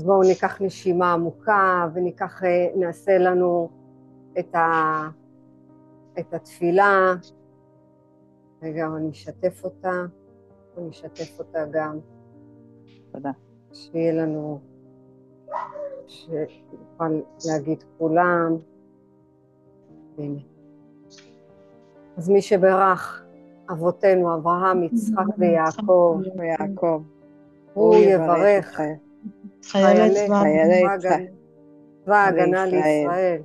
אז בואו ניקח נשימה עמוקה וניקח, אה, נעשה לנו את, ה, את התפילה. רגע, אני אשתף אותה, אני אשתף אותה גם. תודה. שיהיה לנו, שנוכל להגיד כולם. הנה. אז מי שברך אבותינו, אברהם, יצחק ויעקב, ויעקב, הוא יברך חיילי צבא ההגנה לישראל,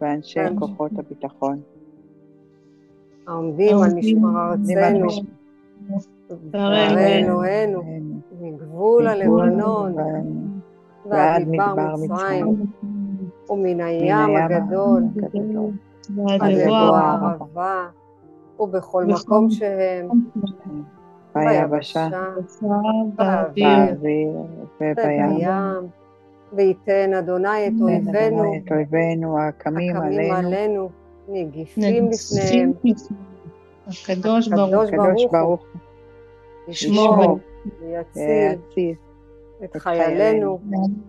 ואנשי. כוחות הביטחון, העומדים על משמר ארצנו, וערי וערינו. מגבול הלבנון. ועד מדבר מצרים, ומן הים הגדול. עד לבוא הערבה, ובכל מקום שהם, ביבשה, באוויר, ובים. וייתן אדוני את אויבינו, את אויבינו הקמים עלינו, נגיפים לפניהם, הקדוש ברוך הוא. ישמור ויציל את חיילינו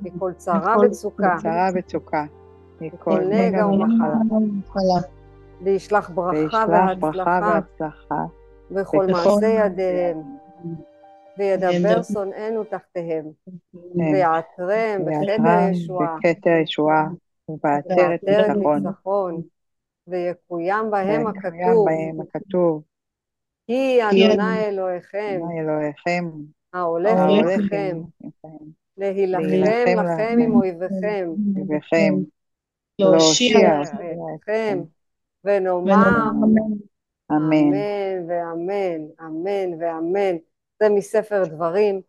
מכל צרה וצוקה, מכל כל נגע ומחלה, וישלח ברכה והצלחה בכל מעשה ידיהם, וידבר שונאינו תחתיהם, ויעטרם בכתר ישועה, בכתר ישועה, ובעטרת ניצחון, ויקוים בהם הכתוב, כי אדוני אלוהיכם, ההולך עמכם, להילחם לכם. עם אויביכם, להושיע אתכם, ונאמר אמן. אמן ואמן, אמן ואמן. זה מספר דברים,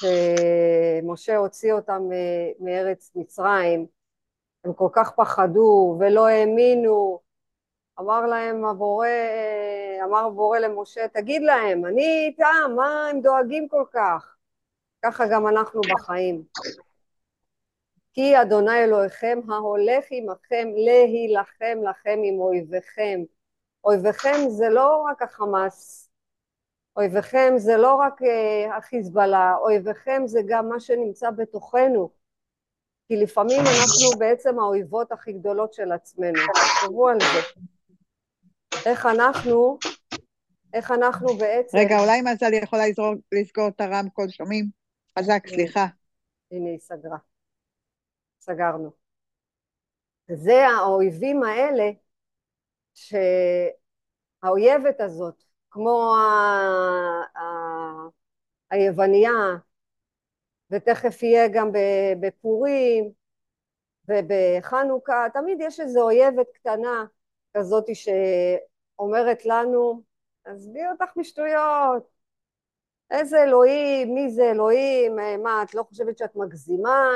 שמשה הוציא אותם מ- מארץ מצרים, הם כל כך פחדו ולא האמינו. אמר להם הבורא, אמר הבורא למשה, תגיד להם, אני איתם, מה הם דואגים כל כך? ככה גם אנחנו בחיים. כי אדוני אלוהיכם ההולך עמכם להילחם לכם עם אויביכם. אויביכם זה לא רק החמאס, אויביכם זה לא רק אה, החיזבאללה, אויביכם זה גם מה שנמצא בתוכנו. כי לפעמים אנחנו בעצם האויבות הכי גדולות של עצמנו. תחשבו על זה. איך אנחנו, איך אנחנו בעצם... רגע, אולי מזל יכולה לסגור את הרמקול, שומעים? חזק, סליחה. הנה היא סגרה. סגרנו. זה האויבים האלה, שהאויבת הזאת, כמו ה- ה- היווניה, ותכף יהיה גם בפורים ובחנוכה, תמיד יש איזו אויבת קטנה כזאת שאומרת לנו, עזבי אותך משטויות, איזה אלוהים, מי זה אלוהים, אה, מה, את לא חושבת שאת מגזימה,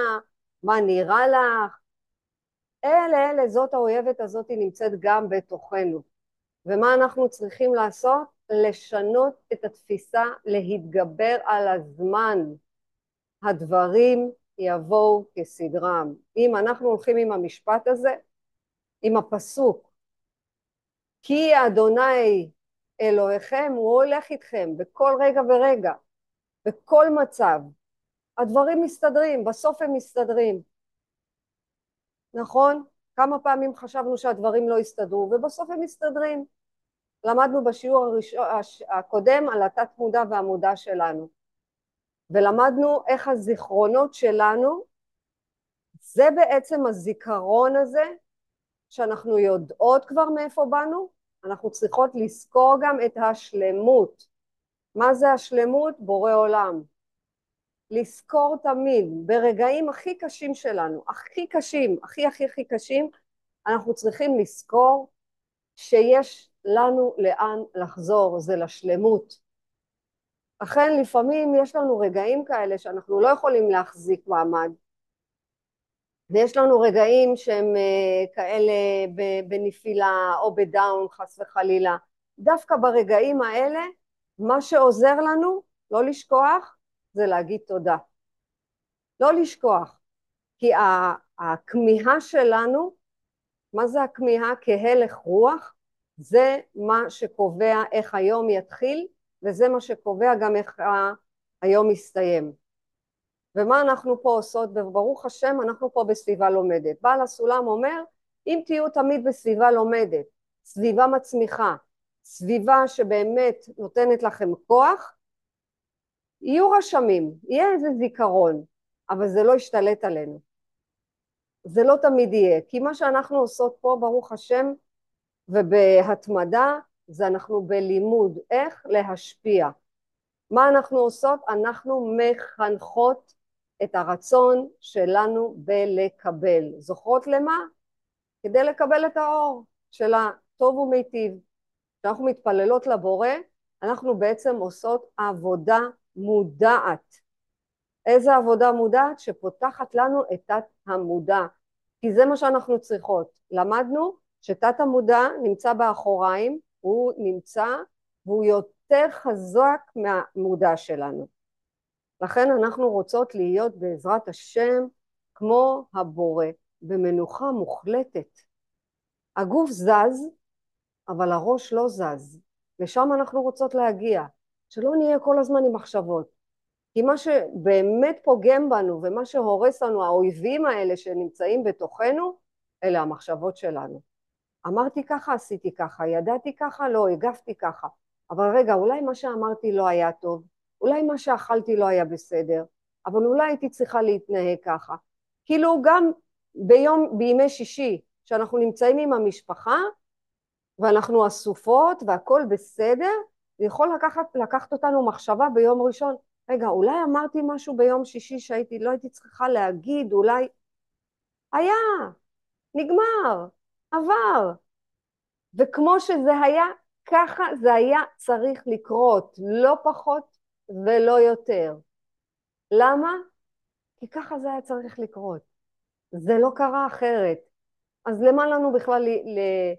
מה נראה לך? אלה, אלה, זאת האויבת הזאת, נמצאת גם בתוכנו. ומה אנחנו צריכים לעשות? לשנות את התפיסה, להתגבר על הזמן. הדברים יבואו כסדרם. אם אנחנו הולכים עם המשפט הזה, עם הפסוק, כי אדוני אלוהיכם, הוא הולך איתכם בכל רגע ורגע, בכל מצב. הדברים מסתדרים, בסוף הם מסתדרים. נכון? כמה פעמים חשבנו שהדברים לא יסתדרו, ובסוף הם מסתדרים. למדנו בשיעור הראשון, הש- הקודם על התת מודע והמודע שלנו, ולמדנו איך הזיכרונות שלנו, זה בעצם הזיכרון הזה, שאנחנו יודעות כבר מאיפה באנו, אנחנו צריכות לזכור גם את השלמות. מה זה השלמות? בורא עולם. לזכור תמיד, ברגעים הכי קשים שלנו, הכי קשים, הכי הכי הכי קשים, אנחנו צריכים לזכור שיש לנו לאן לחזור, זה לשלמות. לכן לפעמים יש לנו רגעים כאלה שאנחנו לא יכולים להחזיק מעמד, ויש לנו רגעים שהם אה, כאלה בנפילה או בדאון חס וחלילה. דווקא ברגעים האלה, מה שעוזר לנו לא לשכוח זה להגיד תודה. לא לשכוח, כי הכמיהה שלנו, מה זה הכמיהה? כהלך רוח, זה מה שקובע איך היום יתחיל, וזה מה שקובע גם איך היום יסתיים. ומה אנחנו פה עושות? וברוך השם, אנחנו פה בסביבה לומדת. בעל הסולם אומר, אם תהיו תמיד בסביבה לומדת, סביבה מצמיחה, סביבה שבאמת נותנת לכם כוח, יהיו רשמים, יהיה איזה זיכרון, אבל זה לא ישתלט עלינו. זה לא תמיד יהיה, כי מה שאנחנו עושות פה, ברוך השם, ובהתמדה, זה אנחנו בלימוד איך להשפיע. מה אנחנו עושות? אנחנו מחנכות את הרצון שלנו בלקבל. זוכרות למה? כדי לקבל את האור של הטוב ומיטיב. כשאנחנו מתפללות לבורא, אנחנו בעצם עושות עבודה מודעת. איזה עבודה מודעת? שפותחת לנו את תת המודע, כי זה מה שאנחנו צריכות. למדנו שתת המודע נמצא באחוריים, הוא נמצא והוא יותר חזק מהמודע שלנו. לכן אנחנו רוצות להיות בעזרת השם כמו הבורא, במנוחה מוחלטת. הגוף זז, אבל הראש לא זז. לשם אנחנו רוצות להגיע. שלא נהיה כל הזמן עם מחשבות. כי מה שבאמת פוגם בנו ומה שהורס לנו, האויבים האלה שנמצאים בתוכנו, אלה המחשבות שלנו. אמרתי ככה, עשיתי ככה, ידעתי ככה, לא, הגבתי ככה. אבל רגע, אולי מה שאמרתי לא היה טוב, אולי מה שאכלתי לא היה בסדר, אבל אולי הייתי צריכה להתנהג ככה. כאילו גם ביום, בימי שישי, שאנחנו נמצאים עם המשפחה, ואנחנו אסופות והכל בסדר, זה יכול לקחת, לקחת אותנו מחשבה ביום ראשון, רגע, אולי אמרתי משהו ביום שישי שהייתי, לא הייתי צריכה להגיד, אולי... היה, נגמר, עבר. וכמו שזה היה, ככה זה היה צריך לקרות, לא פחות ולא יותר. למה? כי ככה זה היה צריך לקרות. זה לא קרה אחרת. אז למה לנו בכלל ל- ל-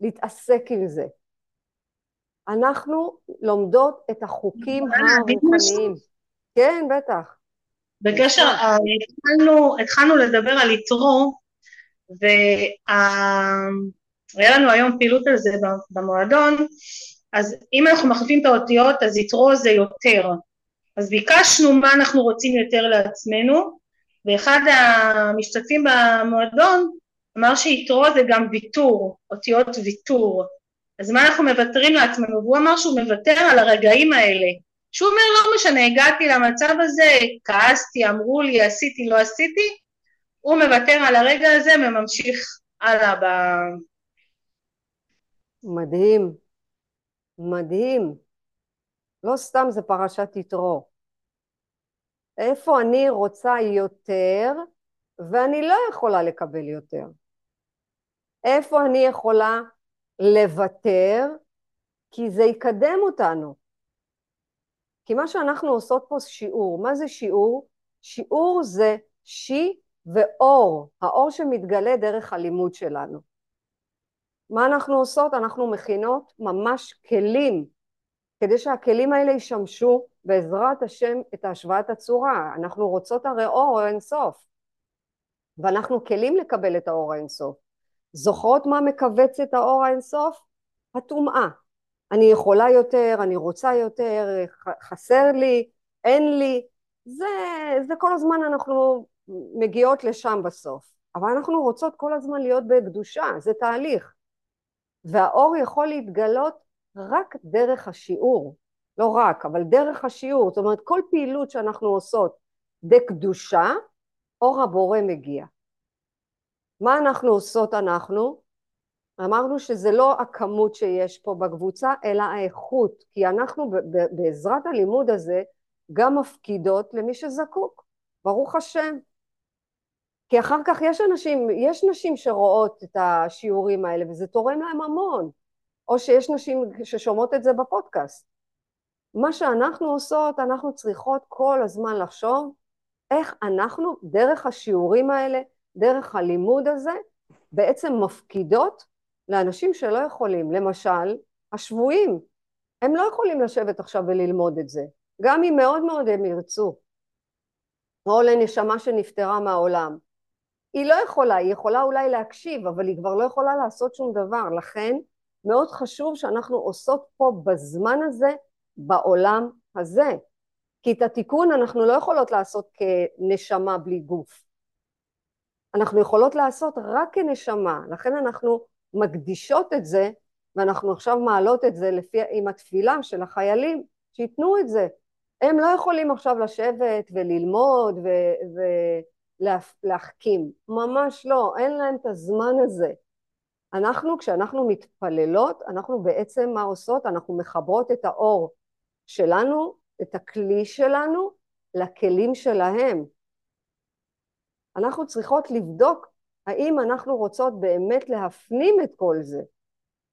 להתעסק עם זה? אנחנו לומדות את החוקים הרוחניים. כן, בטח. בקשר, אה, התחלנו, התחלנו לדבר על יתרו, והיה לנו היום פעילות על זה במועדון, אז אם אנחנו מחליפים את האותיות, אז יתרו זה יותר. אז ביקשנו מה אנחנו רוצים יותר לעצמנו, ואחד המשתתפים במועדון אמר שיתרו זה גם ויתור, אותיות ויתור. אז מה אנחנו מוותרים לעצמנו? והוא אמר שהוא מוותר על הרגעים האלה. שהוא אומר, לא משנה, הגעתי למצב הזה, כעסתי, אמרו לי, עשיתי, לא עשיתי, הוא מוותר על הרגע הזה וממשיך הלאה ב... מדהים, מדהים. לא סתם זה פרשת יתרו. איפה אני רוצה יותר ואני לא יכולה לקבל יותר? איפה אני יכולה לוותר כי זה יקדם אותנו? כי מה שאנחנו עושות פה שיעור, מה זה שיעור? שיעור זה שי ואור, האור שמתגלה דרך הלימוד שלנו. מה אנחנו עושות? אנחנו מכינות ממש כלים, כדי שהכלים האלה ישמשו בעזרת השם את השוואת הצורה. אנחנו רוצות הרי אור אינסוף, ואנחנו כלים לקבל את האור האינסוף. זוכרות מה מכווץ את האור האינסוף? הטומאה. אני יכולה יותר, אני רוצה יותר, חסר לי, אין לי, זה, זה כל הזמן אנחנו מגיעות לשם בסוף. אבל אנחנו רוצות כל הזמן להיות בקדושה, זה תהליך. והאור יכול להתגלות רק דרך השיעור, לא רק, אבל דרך השיעור. זאת אומרת, כל פעילות שאנחנו עושות בקדושה, אור הבורא מגיע. מה אנחנו עושות אנחנו? אמרנו שזה לא הכמות שיש פה בקבוצה, אלא האיכות, כי אנחנו בעזרת הלימוד הזה גם מפקידות למי שזקוק, ברוך השם. כי אחר כך יש אנשים, יש נשים שרואות את השיעורים האלה וזה תורם להם המון, או שיש נשים ששומעות את זה בפודקאסט. מה שאנחנו עושות, אנחנו צריכות כל הזמן לחשוב איך אנחנו, דרך השיעורים האלה, דרך הלימוד הזה, בעצם מפקידות לאנשים שלא יכולים, למשל, השבויים, הם לא יכולים לשבת עכשיו וללמוד את זה, גם אם מאוד מאוד הם ירצו, או לנשמה שנפטרה מהעולם. היא לא יכולה, היא יכולה אולי להקשיב, אבל היא כבר לא יכולה לעשות שום דבר, לכן מאוד חשוב שאנחנו עושות פה בזמן הזה, בעולם הזה. כי את התיקון אנחנו לא יכולות לעשות כנשמה בלי גוף. אנחנו יכולות לעשות רק כנשמה, לכן אנחנו מקדישות את זה, ואנחנו עכשיו מעלות את זה לפי, עם התפילה של החיילים, שייתנו את זה. הם לא יכולים עכשיו לשבת וללמוד ולהחכים, ממש לא, אין להם את הזמן הזה. אנחנו, כשאנחנו מתפללות, אנחנו בעצם מה עושות? אנחנו מחברות את האור שלנו, את הכלי שלנו, לכלים שלהם. אנחנו צריכות לבדוק האם אנחנו רוצות באמת להפנים את כל זה.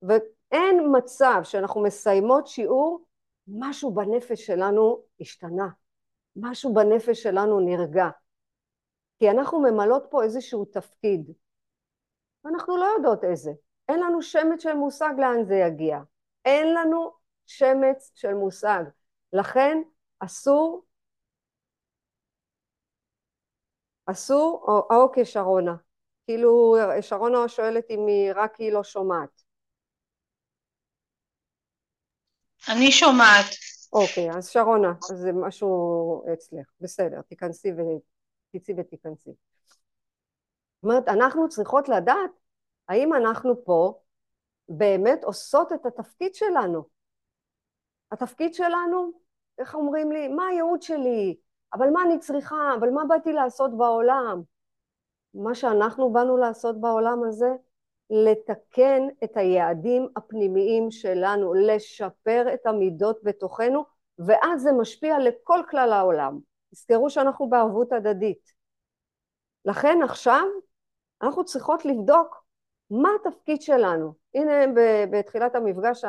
ואין מצב שאנחנו מסיימות שיעור, משהו בנפש שלנו השתנה, משהו בנפש שלנו נרגע. כי אנחנו ממלאות פה איזשהו תפקיד, ואנחנו לא יודעות איזה. אין לנו שמץ של מושג לאן זה יגיע. אין לנו שמץ של מושג. לכן אסור אסור, או, אוקיי שרונה, כאילו שרונה שואלת אם היא רק היא לא שומעת. אני שומעת. אוקיי, אז שרונה, אז זה משהו אצלך, בסדר, תיכנסי ותצאי ותיכנסי. זאת אומרת, אנחנו צריכות לדעת האם אנחנו פה באמת עושות את התפקיד שלנו. התפקיד שלנו, איך אומרים לי, מה הייעוד שלי? אבל מה אני צריכה? אבל מה באתי לעשות בעולם? מה שאנחנו באנו לעשות בעולם הזה, לתקן את היעדים הפנימיים שלנו, לשפר את המידות בתוכנו, ואז זה משפיע לכל כלל העולם. תזכרו שאנחנו בערבות הדדית. לכן עכשיו אנחנו צריכות לבדוק מה התפקיד שלנו. הנה בתחילת המפגש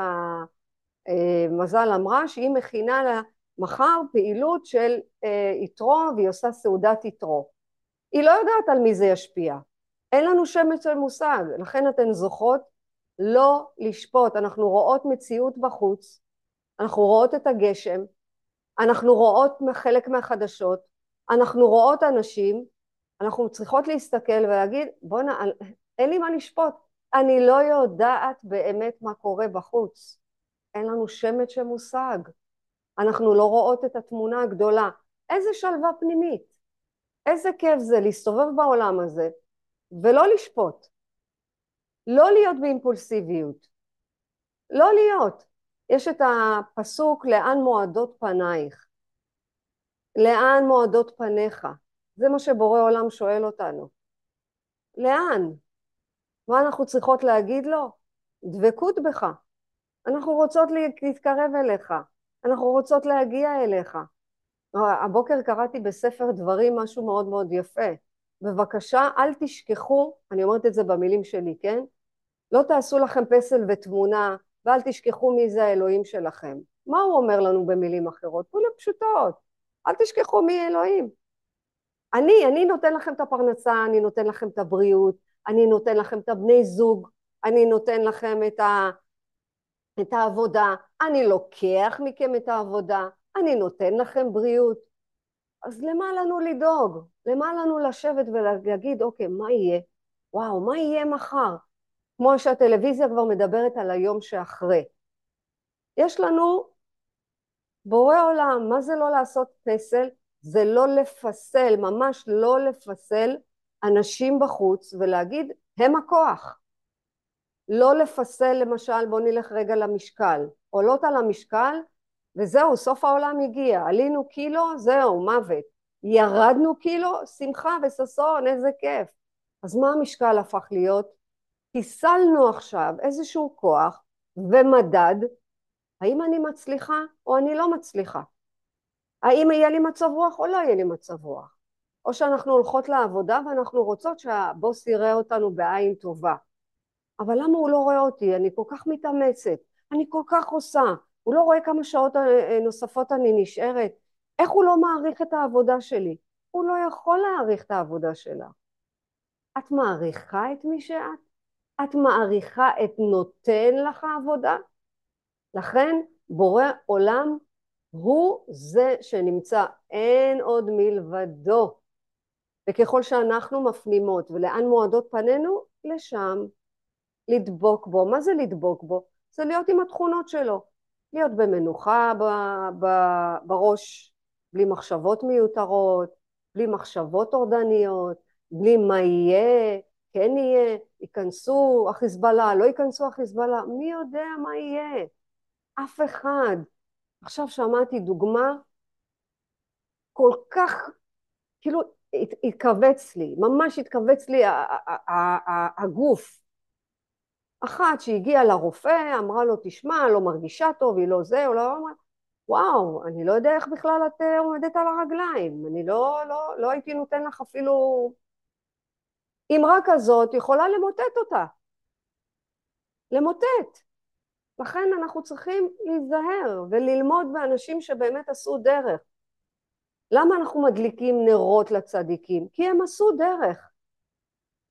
המזל אמרה שהיא מכינה לה מחר פעילות של אה, יתרו והיא עושה סעודת יתרו. היא לא יודעת על מי זה ישפיע. אין לנו שמץ של מושג, לכן אתן זוכות לא לשפוט. אנחנו רואות מציאות בחוץ, אנחנו רואות את הגשם, אנחנו רואות חלק מהחדשות, אנחנו רואות אנשים, אנחנו צריכות להסתכל ולהגיד בואנה אין לי מה לשפוט, אני לא יודעת באמת מה קורה בחוץ, אין לנו שמץ של מושג, אנחנו לא רואות את התמונה הגדולה, איזה שלווה פנימית, איזה כיף זה להסתובב בעולם הזה ולא לשפוט, לא להיות באימפולסיביות, לא להיות. יש את הפסוק לאן מועדות פנייך, לאן מועדות פניך, זה מה שבורא עולם שואל אותנו. לאן? מה אנחנו צריכות להגיד לו? דבקות בך. אנחנו רוצות להתקרב אליך, אנחנו רוצות להגיע אליך. הבוקר קראתי בספר דברים משהו מאוד מאוד יפה. בבקשה, אל תשכחו, אני אומרת את זה במילים שלי, כן? לא תעשו לכם פסל ותמונה, ואל תשכחו מי זה האלוהים שלכם. מה הוא אומר לנו במילים אחרות? כולם פשוטות. אל תשכחו מי אלוהים. אני, אני נותן לכם את הפרנסה, אני נותן לכם את הבריאות, אני נותן לכם את הבני זוג, אני נותן לכם את, ה, את העבודה, אני לוקח מכם את העבודה, אני נותן לכם בריאות. אז למה לנו לדאוג? למה לנו לשבת ולהגיד, אוקיי, מה יהיה? וואו, מה יהיה מחר? כמו שהטלוויזיה כבר מדברת על היום שאחרי. יש לנו בורא עולם, מה זה לא לעשות פסל? זה לא לפסל, ממש לא לפסל אנשים בחוץ ולהגיד הם הכוח. לא לפסל למשל בוא נלך רגע למשקל, עולות על המשקל וזהו סוף העולם הגיע, עלינו קילו זהו מוות, ירדנו קילו שמחה וששון איזה כיף, אז מה המשקל הפך להיות? חיסלנו עכשיו איזשהו כוח ומדד. האם אני מצליחה או אני לא מצליחה? האם יהיה לי מצב רוח או לא יהיה לי מצב רוח? או שאנחנו הולכות לעבודה ואנחנו רוצות שהבוס יראה אותנו בעין טובה. אבל למה הוא לא רואה אותי? אני כל כך מתאמצת, אני כל כך עושה, הוא לא רואה כמה שעות אה, נוספות אני נשארת, איך הוא לא מעריך את העבודה שלי? הוא לא יכול להעריך את העבודה שלה. את מעריכה את מי שאת? את מעריכה את נותן לך העבודה? לכן בורא עולם הוא זה שנמצא, אין עוד מלבדו. וככל שאנחנו מפנימות ולאן מועדות פנינו, לשם. לדבוק בו. מה זה לדבוק בו? זה להיות עם התכונות שלו. להיות במנוחה ב, ב, בראש, בלי מחשבות מיותרות, בלי מחשבות טורדניות, בלי מה יהיה, כן יהיה, ייכנסו החיזבאללה, לא ייכנסו החיזבאללה, מי יודע מה יהיה? אף אחד. עכשיו שמעתי דוגמה כל כך, כאילו התכווץ לי, ממש התכווץ לי הגוף. אחת שהגיעה לרופא, אמרה לו, תשמע, לא מרגישה טוב, היא לא זה, או לא... אמרה, וואו, אני לא יודע איך בכלל את אה, עומדת על הרגליים, אני לא, לא, לא הייתי נותן לך אפילו... אמרה כזאת יכולה למוטט אותה. למוטט. לכן אנחנו צריכים להיזהר וללמוד באנשים שבאמת עשו דרך. למה אנחנו מדליקים נרות לצדיקים? כי הם עשו דרך.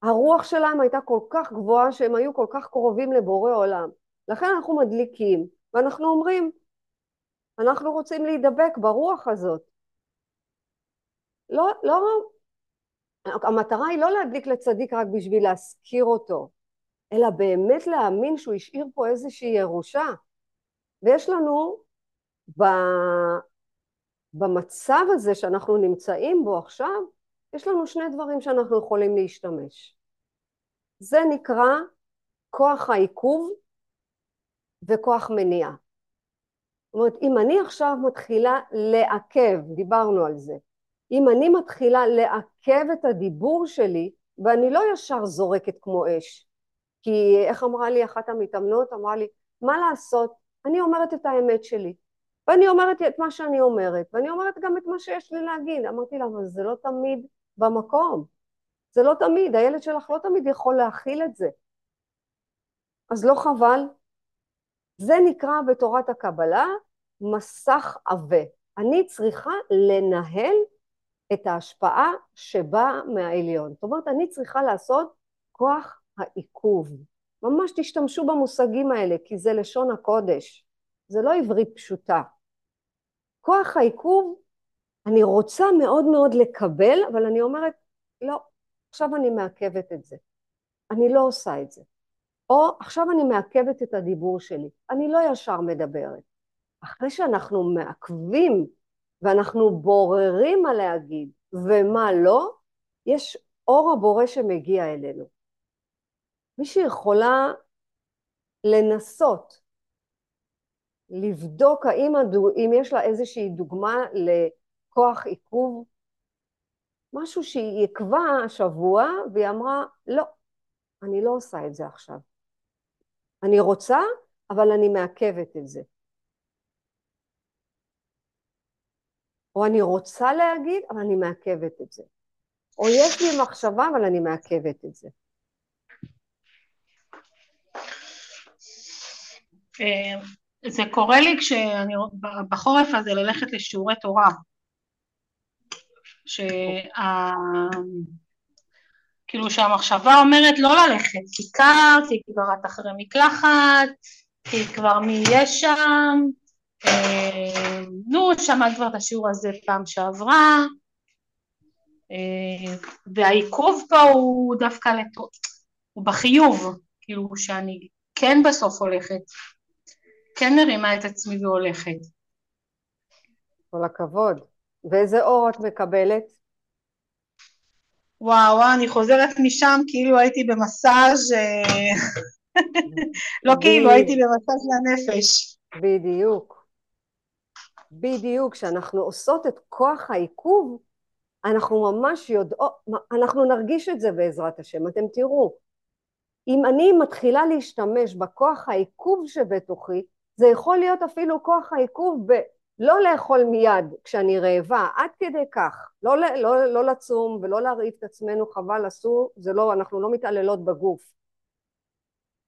הרוח שלהם הייתה כל כך גבוהה שהם היו כל כך קרובים לבורא עולם. לכן אנחנו מדליקים ואנחנו אומרים, אנחנו רוצים להידבק ברוח הזאת. לא, לא, המטרה היא לא להדליק לצדיק רק בשביל להזכיר אותו, אלא באמת להאמין שהוא השאיר פה איזושהי ירושה. ויש לנו ב, במצב הזה שאנחנו נמצאים בו עכשיו, יש לנו שני דברים שאנחנו יכולים להשתמש. זה נקרא כוח העיכוב וכוח מניעה. זאת אומרת, אם אני עכשיו מתחילה לעכב, דיברנו על זה, אם אני מתחילה לעכב את הדיבור שלי, ואני לא ישר זורקת כמו אש, כי איך אמרה לי אחת המתאמנות? אמרה לי, מה לעשות? אני אומרת את האמת שלי, ואני אומרת את מה שאני אומרת, ואני אומרת גם את מה שיש לי להגיד. אמרתי לה, אבל זה לא תמיד במקום. זה לא תמיד, הילד שלך לא תמיד יכול להכיל את זה. אז לא חבל? זה נקרא בתורת הקבלה מסך עבה. אני צריכה לנהל את ההשפעה שבאה מהעליון. זאת אומרת, אני צריכה לעשות כוח העיכוב. ממש תשתמשו במושגים האלה, כי זה לשון הקודש. זה לא עברית פשוטה. כוח העיכוב, אני רוצה מאוד מאוד לקבל, אבל אני אומרת, לא, עכשיו אני מעכבת את זה. אני לא עושה את זה. או עכשיו אני מעכבת את הדיבור שלי. אני לא ישר מדברת. אחרי שאנחנו מעכבים ואנחנו בוררים מה להגיד ומה לא, יש אור הבורא שמגיע אלינו. מי שיכולה לנסות לבדוק האם הדו, אם יש לה איזושהי דוגמה לכוח עיכוב, משהו שהיא עקבה השבוע והיא אמרה לא, אני לא עושה את זה עכשיו. אני רוצה, אבל אני מעכבת את זה. או אני רוצה להגיד, אבל אני מעכבת את זה. או יש לי מחשבה, אבל אני מעכבת את זה. אה, זה קורה לי כשאני, בחורף הזה ללכת לשיעורי תורה. שה... כאילו שהמחשבה אומרת לא ללכת, כי קר, כי כבר את אחרי מקלחת, כי כבר מי יהיה שם, אה, נו, שמעת כבר את השיעור הזה פעם שעברה, אה, והעיכוב פה הוא דווקא, לת... הוא בחיוב, כאילו שאני כן בסוף הולכת, כן מרימה את עצמי והולכת. כל הכבוד. ואיזה אור את מקבלת? וואו, וואו, אני חוזרת משם כאילו הייתי במסאז' אה, לא כאילו, הייתי במסאז' לנפש. בדיוק. בדיוק, כשאנחנו עושות את כוח העיכוב, אנחנו ממש יודעות, אנחנו נרגיש את זה בעזרת השם, אתם תראו. אם אני מתחילה להשתמש בכוח העיכוב שבתוכי, זה יכול להיות אפילו כוח העיכוב לא לאכול מיד כשאני רעבה, עד כדי כך, לא, לא, לא לצום ולא להרעיב את עצמנו, חבל, אסור, זה לא, אנחנו לא מתעללות בגוף.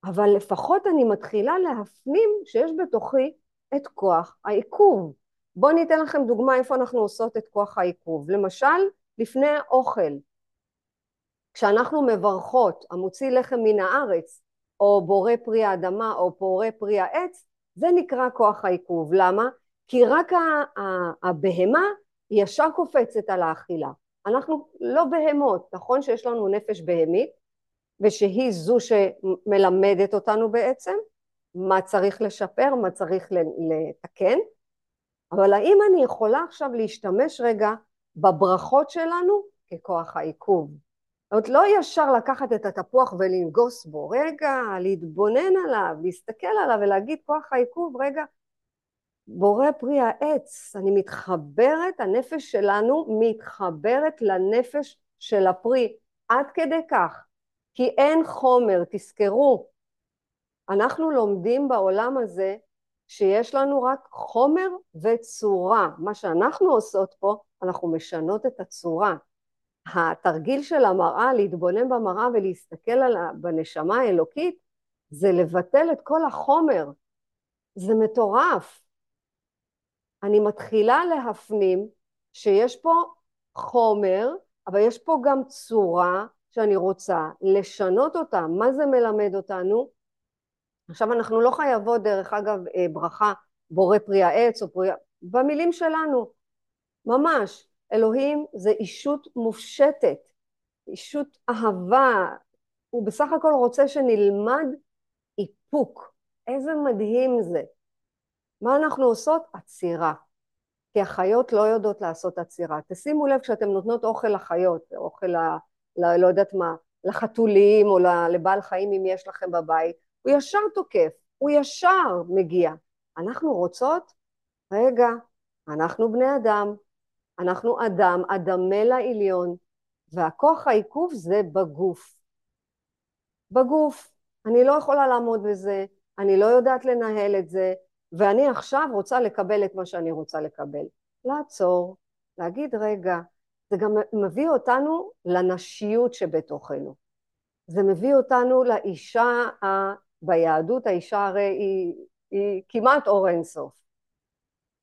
אבל לפחות אני מתחילה להפנים שיש בתוכי את כוח העיכוב. בואו אני אתן לכם דוגמה איפה אנחנו עושות את כוח העיכוב. למשל, לפני האוכל, כשאנחנו מברכות, המוציא לחם מן הארץ, או בורא פרי האדמה, או בורא פרי העץ, זה נקרא כוח העיכוב. למה? כי רק הבהמה ישר קופצת על האכילה. אנחנו לא בהמות, נכון שיש לנו נפש בהמית, ושהיא זו שמלמדת אותנו בעצם מה צריך לשפר, מה צריך לתקן, אבל האם אני יכולה עכשיו להשתמש רגע בברכות שלנו ככוח העיכוב? זאת אומרת, לא ישר לקחת את התפוח ולנגוס בו, רגע, להתבונן עליו, להסתכל עליו ולהגיד כוח העיכוב, רגע, בורא פרי העץ, אני מתחברת, הנפש שלנו מתחברת לנפש של הפרי, עד כדי כך, כי אין חומר, תזכרו, אנחנו לומדים בעולם הזה שיש לנו רק חומר וצורה. מה שאנחנו עושות פה, אנחנו משנות את הצורה. התרגיל של המראה, להתבונן במראה ולהסתכל על, בנשמה האלוקית, זה לבטל את כל החומר. זה מטורף. אני מתחילה להפנים שיש פה חומר, אבל יש פה גם צורה שאני רוצה לשנות אותה. מה זה מלמד אותנו? עכשיו אנחנו לא חייבות דרך אגב אה, ברכה בורא פרי העץ או פרי... במילים שלנו, ממש. אלוהים זה אישות מופשטת, אישות אהבה, הוא בסך הכל רוצה שנלמד איפוק. איזה מדהים זה. מה אנחנו עושות? עצירה. כי החיות לא יודעות לעשות עצירה. תשימו לב כשאתם נותנות אוכל לחיות, אוכל ל... ל לא יודעת מה, לחתולים או לבעל חיים אם יש לכם בבית, הוא ישר תוקף, הוא ישר מגיע. אנחנו רוצות, רגע, אנחנו בני אדם, אנחנו אדם, אדמה לעליון, והכוח העיכוב זה בגוף. בגוף. אני לא יכולה לעמוד בזה, אני לא יודעת לנהל את זה, ואני עכשיו רוצה לקבל את מה שאני רוצה לקבל. לעצור, להגיד רגע, זה גם מביא אותנו לנשיות שבתוכנו. זה מביא אותנו לאישה ה... ביהדות האישה הרי היא, היא כמעט אור אינסוף.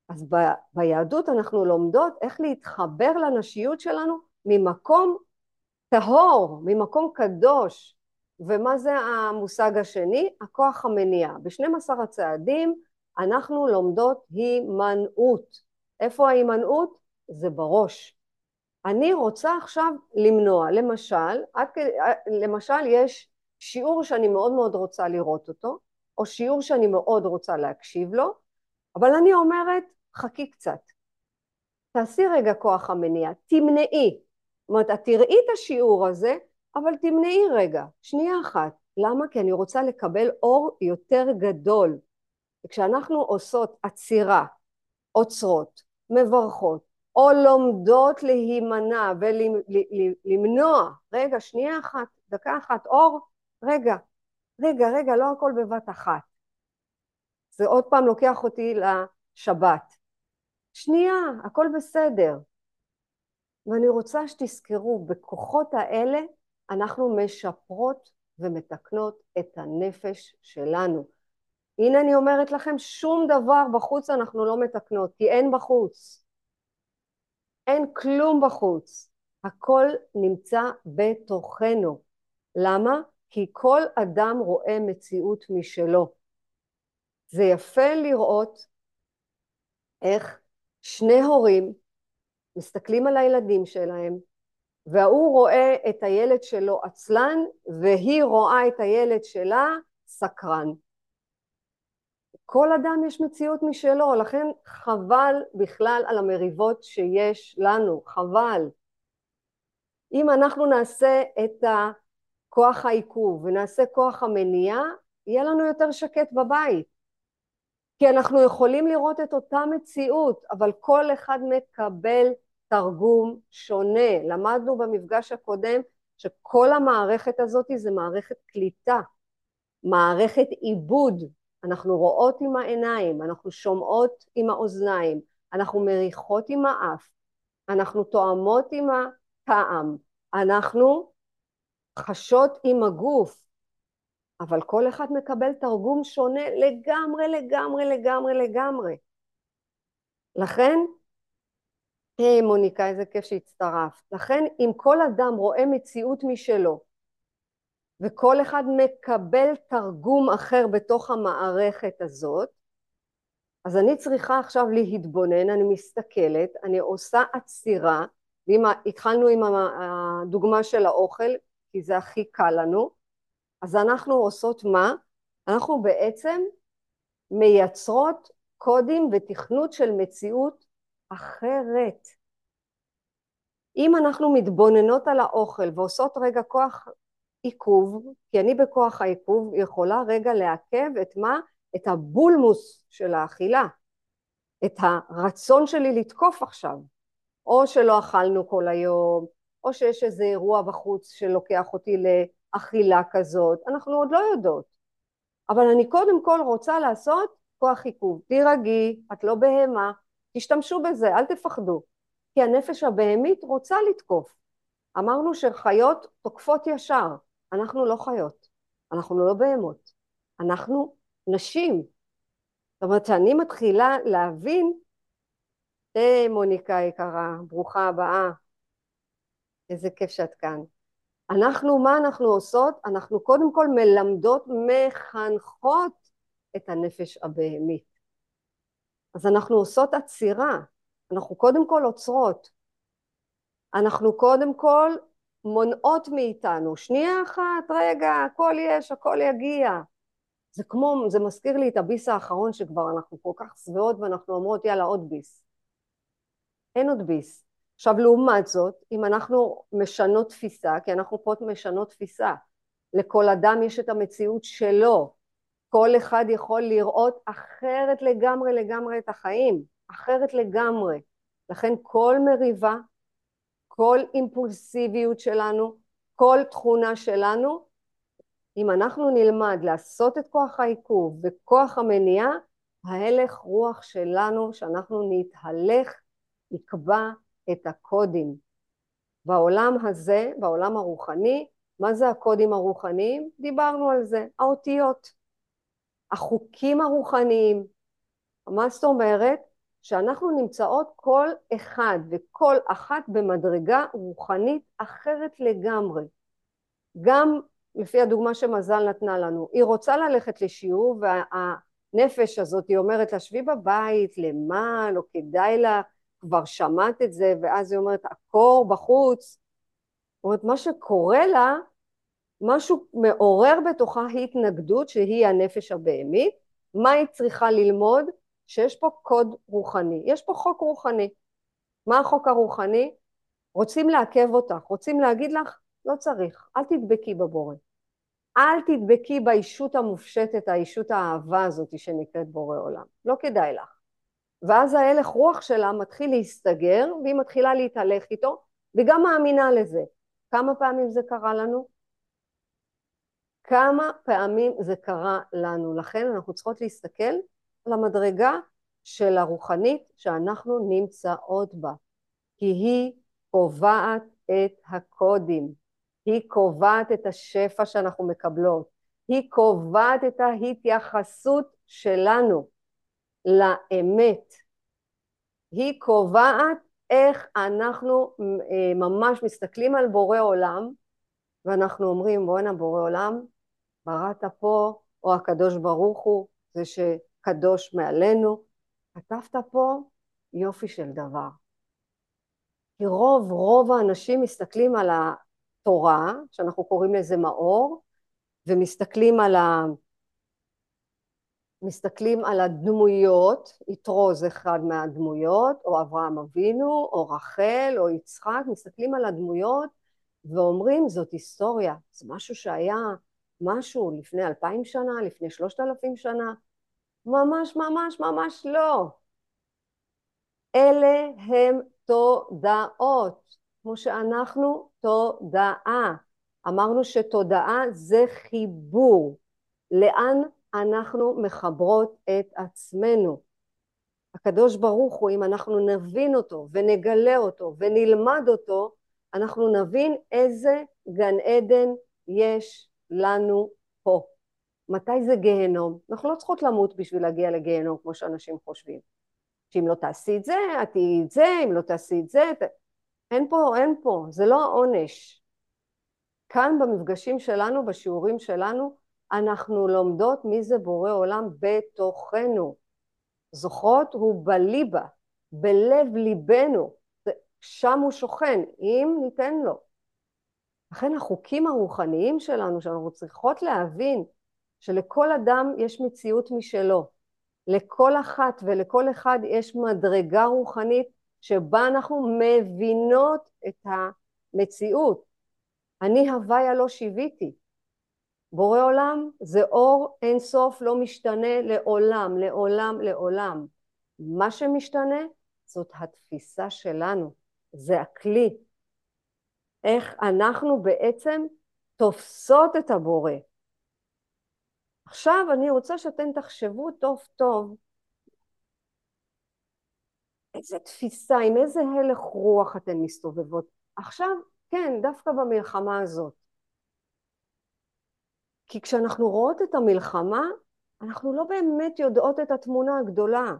אז ב, ביהדות אנחנו לומדות איך להתחבר לנשיות שלנו ממקום טהור, ממקום קדוש. ומה זה המושג השני? הכוח המניע. ב-12 הצעדים אנחנו לומדות הימנעות. איפה ההימנעות? זה בראש. אני רוצה עכשיו למנוע. למשל, עד, למשל יש שיעור שאני מאוד מאוד רוצה לראות אותו, או שיעור שאני מאוד רוצה להקשיב לו, אבל אני אומרת, חכי קצת. תעשי רגע כוח המניע, תמנעי. זאת אומרת, את תראי את השיעור הזה, אבל תמנעי רגע, שנייה אחת. למה? כי אני רוצה לקבל אור יותר גדול. וכשאנחנו עושות עצירה, עוצרות, מברכות, או לומדות להימנע ולמנוע, רגע, שנייה אחת, דקה אחת, אור, רגע, רגע, רגע, לא הכל בבת אחת. זה עוד פעם לוקח אותי לשבת. שנייה, הכל בסדר. ואני רוצה שתזכרו, בכוחות האלה אנחנו משפרות ומתקנות את הנפש שלנו. הנה אני אומרת לכם, שום דבר בחוץ אנחנו לא מתקנות, כי אין בחוץ. אין כלום בחוץ. הכל נמצא בתוכנו. למה? כי כל אדם רואה מציאות משלו. זה יפה לראות איך שני הורים מסתכלים על הילדים שלהם, וההוא רואה את הילד שלו עצלן, והיא רואה את הילד שלה סקרן. כל אדם יש מציאות משלו, לכן חבל בכלל על המריבות שיש לנו, חבל. אם אנחנו נעשה את. כוח העיכוב ונעשה כוח המניעה, יהיה לנו יותר שקט בבית. כי אנחנו יכולים לראות את אותה מציאות, אבל כל אחד מקבל תרגום שונה. למדנו במפגש הקודם שכל המערכת הזאת זה מערכת קליטה, מערכת עיבוד. אנחנו רואות עם העיניים, אנחנו שומעות עם האוזניים, אנחנו מריחות עם האף, אנחנו תואמות עם הטעם, אנחנו חשות עם הגוף, אבל כל אחד מקבל תרגום שונה לגמרי, לגמרי, לגמרי, לגמרי. לכן, היי מוניקה, איזה כיף שהצטרפת. לכן, אם כל אדם רואה מציאות משלו, וכל אחד מקבל תרגום אחר בתוך המערכת הזאת, אז אני צריכה עכשיו להתבונן, אני מסתכלת, אני עושה עצירה, ואם התחלנו עם הדוגמה של האוכל, כי זה הכי קל לנו, אז אנחנו עושות מה? אנחנו בעצם מייצרות קודים ותכנות של מציאות אחרת. אם אנחנו מתבוננות על האוכל ועושות רגע כוח עיכוב, כי אני בכוח העיכוב יכולה רגע לעכב את מה? את הבולמוס של האכילה, את הרצון שלי לתקוף עכשיו, או שלא אכלנו כל היום, או שיש איזה אירוע בחוץ שלוקח אותי לאכילה כזאת, אנחנו עוד לא יודעות. אבל אני קודם כל רוצה לעשות כוח עיכוב. תירגעי, את לא בהמה, תשתמשו בזה, אל תפחדו. כי הנפש הבהמית רוצה לתקוף. אמרנו שחיות תוקפות ישר, אנחנו לא חיות, אנחנו לא בהמות, אנחנו נשים. זאת אומרת, שאני מתחילה להבין, היי מוניקה יקרה, ברוכה הבאה, איזה כיף שאת כאן. אנחנו, מה אנחנו עושות? אנחנו קודם כל מלמדות, מחנכות את הנפש הבהמית. אז אנחנו עושות עצירה, אנחנו קודם כל עוצרות, אנחנו קודם כל מונעות מאיתנו, שנייה אחת, רגע, הכל יש, הכל יגיע. זה כמו, זה מזכיר לי את הביס האחרון שכבר אנחנו כל כך שבעות ואנחנו אומרות יאללה עוד ביס. אין עוד ביס. עכשיו לעומת זאת, אם אנחנו משנות תפיסה, כי אנחנו פה משנות תפיסה, לכל אדם יש את המציאות שלו, כל אחד יכול לראות אחרת לגמרי לגמרי את החיים, אחרת לגמרי. לכן כל מריבה, כל אימפולסיביות שלנו, כל תכונה שלנו, אם אנחנו נלמד לעשות את כוח העיכוב וכוח המניעה, ההלך רוח שלנו, שאנחנו נתהלך, יקבע את הקודים. בעולם הזה, בעולם הרוחני, מה זה הקודים הרוחניים? דיברנו על זה, האותיות. החוקים הרוחניים. מה זאת אומרת? שאנחנו נמצאות כל אחד וכל אחת במדרגה רוחנית אחרת לגמרי. גם לפי הדוגמה שמזל נתנה לנו, היא רוצה ללכת לשיעור והנפש הזאת היא אומרת לה שבי בבית, למה, לא כדאי לה, כבר שמעת את זה, ואז היא אומרת הקור בחוץ, זאת אומרת מה שקורה לה משהו מעורר בתוכה התנגדות שהיא הנפש הבהמית, מה היא צריכה ללמוד? שיש פה קוד רוחני, יש פה חוק רוחני. מה החוק הרוחני? רוצים לעכב אותך, רוצים להגיד לך, לא צריך, אל תדבקי בבורא. אל תדבקי באישות המופשטת, האישות האהבה הזאת שנקראת בורא עולם, לא כדאי לך. ואז ההלך רוח שלה מתחיל להסתגר, והיא מתחילה להתהלך איתו, וגם מאמינה לזה. כמה פעמים זה קרה לנו? כמה פעמים זה קרה לנו. לכן אנחנו צריכות להסתכל על המדרגה של הרוחנית שאנחנו נמצאות בה, כי היא קובעת את הקודים, היא קובעת את השפע שאנחנו מקבלות, היא קובעת את ההתייחסות שלנו לאמת, היא קובעת איך אנחנו אה, ממש מסתכלים על בורא עולם ואנחנו אומרים בואנה בורא עולם בראת פה, או הקדוש ברוך הוא, זה שקדוש מעלינו, כתבת פה יופי של דבר. כי רוב רוב האנשים מסתכלים על התורה, שאנחנו קוראים לזה מאור, ומסתכלים על ה... מסתכלים על הדמויות, יתרו זה אחד מהדמויות, או אברהם אבינו, או רחל, או יצחק, מסתכלים על הדמויות ואומרים זאת היסטוריה, זה משהו שהיה משהו לפני אלפיים שנה, לפני שלושת אלפים שנה? ממש ממש ממש לא. אלה הם תודעות, כמו שאנחנו תודעה. אמרנו שתודעה זה חיבור. לאן אנחנו מחברות את עצמנו? הקדוש ברוך הוא, אם אנחנו נבין אותו ונגלה אותו ונלמד אותו, אנחנו נבין איזה גן עדן יש לנו פה. מתי זה גיהנום? אנחנו לא צריכות למות בשביל להגיע לגיהנום כמו שאנשים חושבים. שאם לא תעשי את זה, את תהיי את זה, אם לא תעשי את זה, ת... אין פה, אין פה, זה לא העונש. כאן במפגשים שלנו, בשיעורים שלנו, אנחנו לומדות מי זה בורא עולם בתוכנו. זוכרות? הוא בליבה, בלב ליבנו, שם הוא שוכן, אם ניתן לו. לכן החוקים הרוחניים שלנו, שאנחנו צריכות להבין שלכל אדם יש מציאות משלו. לכל אחת ולכל אחד יש מדרגה רוחנית שבה אנחנו מבינות את המציאות. אני הוויה לא שיוויתי. בורא עולם זה אור אין סוף לא משתנה לעולם, לעולם, לעולם. מה שמשתנה זאת התפיסה שלנו, זה הכלי. איך אנחנו בעצם תופסות את הבורא. עכשיו אני רוצה שאתם תחשבו טוב טוב איזה תפיסה, עם איזה הלך רוח אתן מסתובבות. עכשיו, כן, דווקא במלחמה הזאת. כי כשאנחנו רואות את המלחמה, אנחנו לא באמת יודעות את התמונה הגדולה.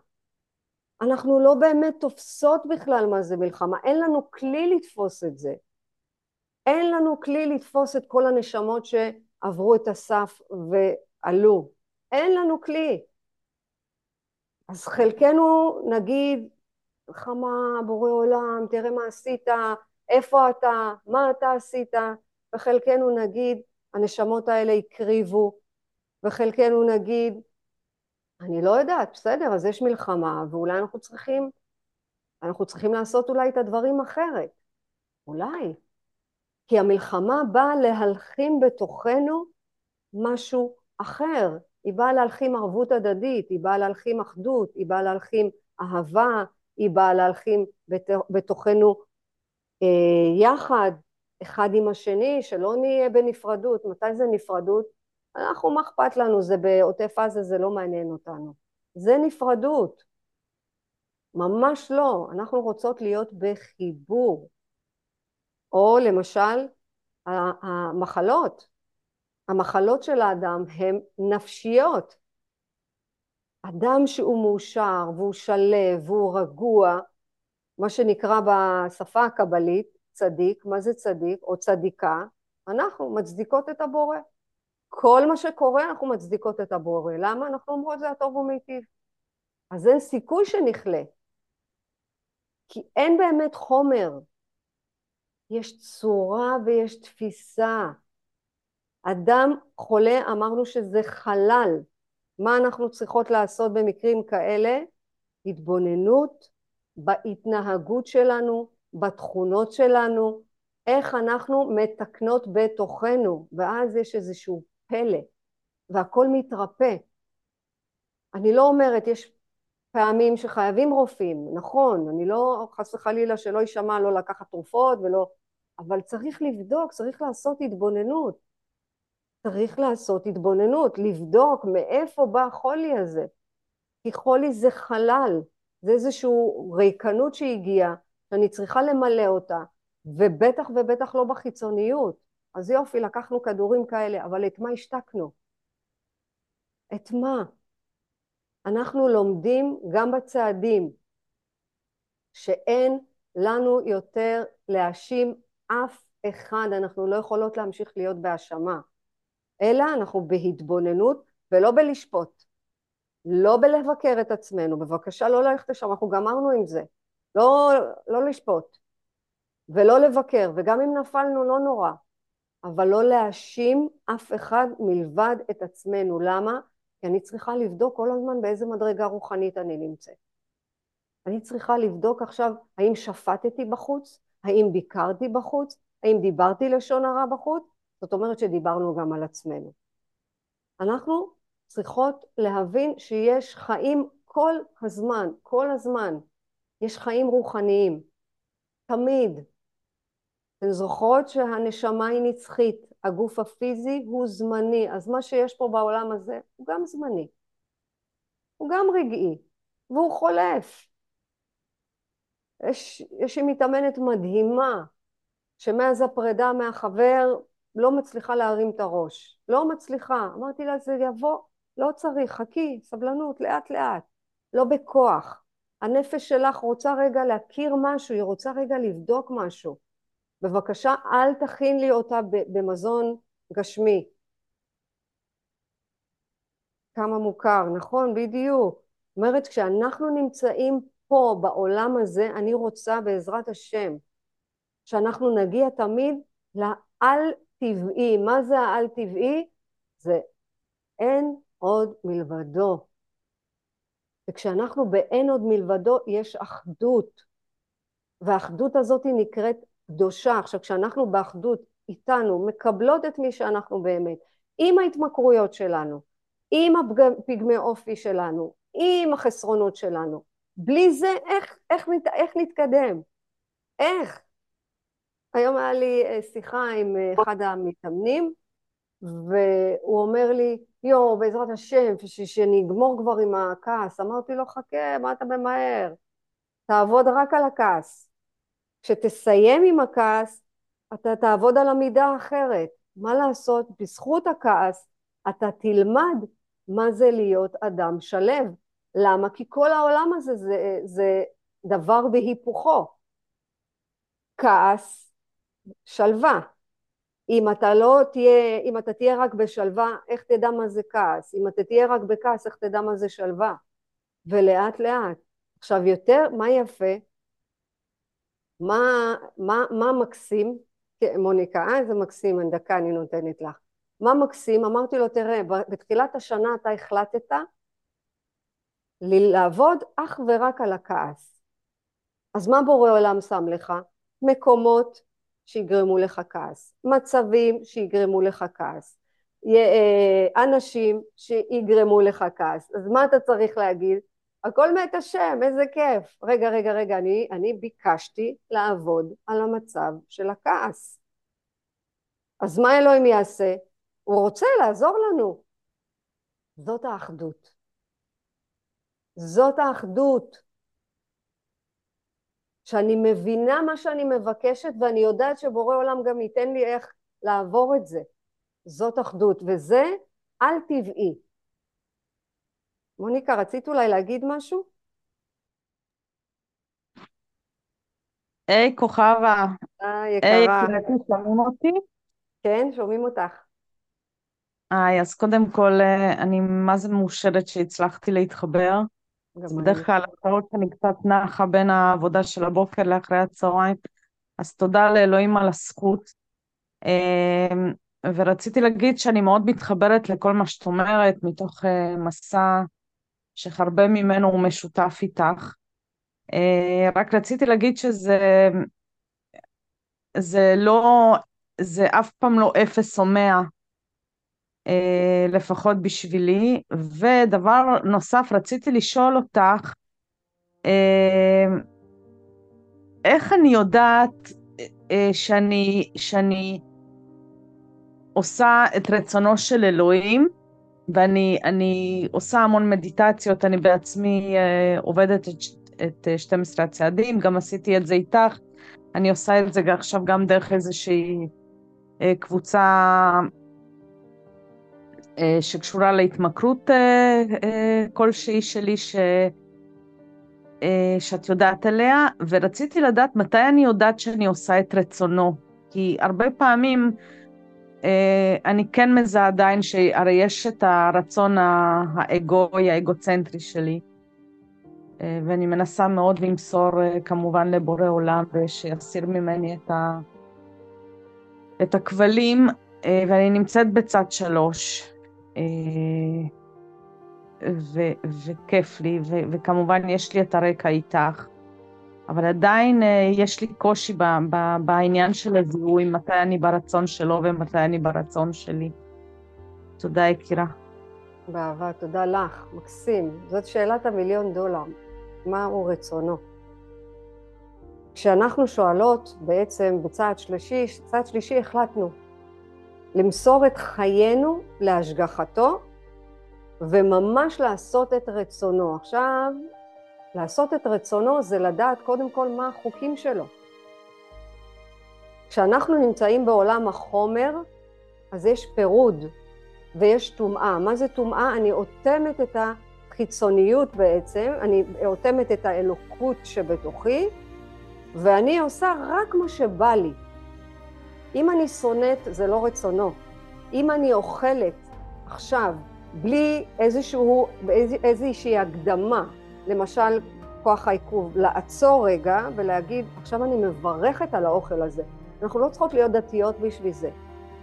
אנחנו לא באמת תופסות בכלל מה זה מלחמה, אין לנו כלי לתפוס את זה. אין לנו כלי לתפוס את כל הנשמות שעברו את הסף ועלו. אין לנו כלי. אז חלקנו נגיד, חמה, בורא עולם, תראה מה עשית, איפה אתה, מה אתה עשית, וחלקנו נגיד, הנשמות האלה הקריבו, וחלקנו נגיד, אני לא יודעת, בסדר, אז יש מלחמה, ואולי אנחנו צריכים, אנחנו צריכים לעשות אולי את הדברים אחרת. אולי. כי המלחמה באה להלחים בתוכנו משהו אחר. היא באה להלחים ערבות הדדית, היא באה להלחים אחדות, היא באה להלחים אהבה, היא באה להלחים בתוכנו אה, יחד, אחד עם השני, שלא נהיה בנפרדות. מתי זה נפרדות? אנחנו, מה אכפת לנו? זה בעוטף עזה, זה לא מעניין אותנו. זה נפרדות. ממש לא. אנחנו רוצות להיות בחיבור. או למשל, המחלות. המחלות של האדם הן נפשיות. אדם שהוא מאושר והוא שלב והוא רגוע, מה שנקרא בשפה הקבלית צדיק, מה זה צדיק או צדיקה? אנחנו מצדיקות את הבורא. כל מה שקורה אנחנו מצדיקות את הבורא. למה? אנחנו אומרות זה הטוב ומיטיב. אז אין סיכוי שנכלה. כי אין באמת חומר. יש צורה ויש תפיסה. אדם חולה, אמרנו שזה חלל. מה אנחנו צריכות לעשות במקרים כאלה? התבוננות בהתנהגות שלנו, בתכונות שלנו, איך אנחנו מתקנות בתוכנו, ואז יש איזשהו פלא, והכל מתרפא. אני לא אומרת, יש פעמים שחייבים רופאים, נכון, אני לא, חס וחלילה שלא יישמע לא לקחת תרופות ולא, אבל צריך לבדוק, צריך לעשות התבוננות. צריך לעשות התבוננות, לבדוק מאיפה בא החולי הזה. כי חולי זה חלל, זה איזושהי ריקנות שהגיעה, שאני צריכה למלא אותה, ובטח ובטח לא בחיצוניות. אז יופי, לקחנו כדורים כאלה, אבל את מה השתקנו? את מה? אנחנו לומדים גם בצעדים שאין לנו יותר להאשים אף אחד, אנחנו לא יכולות להמשיך להיות בהאשמה, אלא אנחנו בהתבוננות ולא בלשפוט, לא בלבקר את עצמנו, בבקשה לא ללכת לשם, אנחנו גמרנו עם זה, לא, לא לשפוט ולא לבקר, וגם אם נפלנו לא נורא, אבל לא להאשים אף אחד מלבד את עצמנו. למה? כי אני צריכה לבדוק כל הזמן באיזה מדרגה רוחנית אני נמצאת. אני צריכה לבדוק עכשיו האם שפטתי בחוץ, האם ביקרתי בחוץ, האם דיברתי לשון הרע בחוץ, זאת אומרת שדיברנו גם על עצמנו. אנחנו צריכות להבין שיש חיים כל הזמן, כל הזמן. יש חיים רוחניים, תמיד. אתן זוכרות שהנשמה היא נצחית, הגוף הפיזי הוא זמני, אז מה שיש פה בעולם הזה הוא גם זמני. הוא גם רגעי, והוא חולף. יש, יש לי מתאמנת מדהימה, שמאז הפרידה מהחבר לא מצליחה להרים את הראש. לא מצליחה. אמרתי לה, זה יבוא, לא צריך, חכי, סבלנות, לאט לאט. לא בכוח. הנפש שלך רוצה רגע להכיר משהו, היא רוצה רגע לבדוק משהו. בבקשה, אל תכין לי אותה במזון גשמי. כמה מוכר, נכון? בדיוק. אומרת, כשאנחנו נמצאים פה, בעולם הזה, אני רוצה בעזרת השם, שאנחנו נגיע תמיד לעל טבעי. מה זה העל טבעי? זה אין עוד מלבדו. וכשאנחנו באין עוד מלבדו יש אחדות, והאחדות הזאת נקראת קדושה. עכשיו כשאנחנו באחדות איתנו, מקבלות את מי שאנחנו באמת, עם ההתמכרויות שלנו, עם הפגמי אופי שלנו, עם החסרונות שלנו, בלי זה איך, איך, איך נתקדם? איך? היום היה לי אה, שיחה עם אה, אחד המתאמנים והוא אומר לי, יואו, בעזרת השם, שאני אגמור כבר עם הכעס. אמרתי לו, חכה, מה אתה ממהר? תעבוד רק על הכעס. כשתסיים עם הכעס, אתה תעבוד על המידה האחרת. מה לעשות? בזכות הכעס אתה תלמד מה זה להיות אדם שלו. למה? כי כל העולם הזה זה, זה דבר בהיפוכו. כעס, שלווה. אם אתה לא תהיה, אם אתה תהיה רק בשלווה, איך תדע מה זה כעס? אם אתה תהיה רק בכעס, איך תדע מה זה שלווה? ולאט לאט. עכשיו יותר, מה יפה? מה, מה, מה מקסים? כן, מוניקה, אה, איזה מקסים, אני דקה אני נותנת לך. מה מקסים? אמרתי לו, תראה, בתחילת השנה אתה החלטת לעבוד אך ורק על הכעס. אז מה בורא עולם שם לך? מקומות שיגרמו לך כעס, מצבים שיגרמו לך כעס, אה, אנשים שיגרמו לך כעס. אז מה אתה צריך להגיד? הכל מת השם, איזה כיף. רגע, רגע, רגע, אני, אני ביקשתי לעבוד על המצב של הכעס. אז מה אלוהים יעשה? הוא רוצה לעזור לנו. זאת האחדות. זאת האחדות. שאני מבינה מה שאני מבקשת ואני יודעת שבורא עולם גם ייתן לי איך לעבור את זה. זאת אחדות, וזה על טבעי. מוניקה, רצית אולי להגיד משהו? היי, כוכבה. היי, יקרה. היי, שומעים אותי? כן, שומעים אותך. היי, אז קודם כל, אה, אני מה זה מאושרת שהצלחתי להתחבר. אז בדרך כלל השעות שאני קצת נחה בין העבודה של הבוקר לאחרי הצהריים, אז תודה לאלוהים על הזכות. אמ, ורציתי להגיד שאני מאוד מתחברת לכל מה שאת אומרת, מתוך אה, מסע שהרבה ממנו הוא משותף איתך. אה, רק רציתי להגיד שזה זה לא, זה אף פעם לא אפס או מאה. אה, לפחות בשבילי. ודבר נוסף, רציתי לשאול אותך, אה, איך אני יודעת אה, שאני, שאני עושה את רצונו של אלוהים, ואני אני עושה המון מדיטציות, אני בעצמי עובדת את, את 12 הצעדים, גם עשיתי את זה איתך, אני עושה את זה עכשיו גם דרך איזושהי קבוצה שקשורה להתמכרות אה, אה, כלשהי שלי ש... שאת יודעת עליה, ורציתי לדעת מתי אני יודעת שאני עושה את רצונו. כי הרבה פעמים אני כן מזהה עדיין שהרי יש את הרצון האגואי, האגוצנטרי שלי, ואני מנסה מאוד למסור כמובן לבורא עולם ושיסיר ממני את, ה... את הכבלים, ואני נמצאת בצד שלוש. אה, ו- וכיף לי, ו- וכמובן יש לי את הרקע איתך, אבל עדיין אה, יש לי קושי ב- ב- בעניין של הזיהוי, מתי אני ברצון שלו ומתי אני ברצון שלי. תודה, יקירה. באהבה, תודה לך, מקסים. זאת שאלת המיליון דולר, מהו רצונו? כשאנחנו שואלות בעצם בצעד שלישי, צעד שלישי החלטנו, למסור את חיינו להשגחתו וממש לעשות את רצונו. עכשיו, לעשות את רצונו זה לדעת קודם כל מה החוקים שלו. כשאנחנו נמצאים בעולם החומר, אז יש פירוד ויש טומאה. מה זה טומאה? אני אוטמת את החיצוניות בעצם, אני אוטמת את האלוקות שבתוכי, ואני עושה רק מה שבא לי. אם אני שונאת, זה לא רצונו. אם אני אוכלת עכשיו בלי איזשהו, איזושהי הקדמה, למשל כוח העיכוב, לעצור רגע ולהגיד, עכשיו אני מברכת על האוכל הזה. אנחנו לא צריכות להיות דתיות בשביל זה,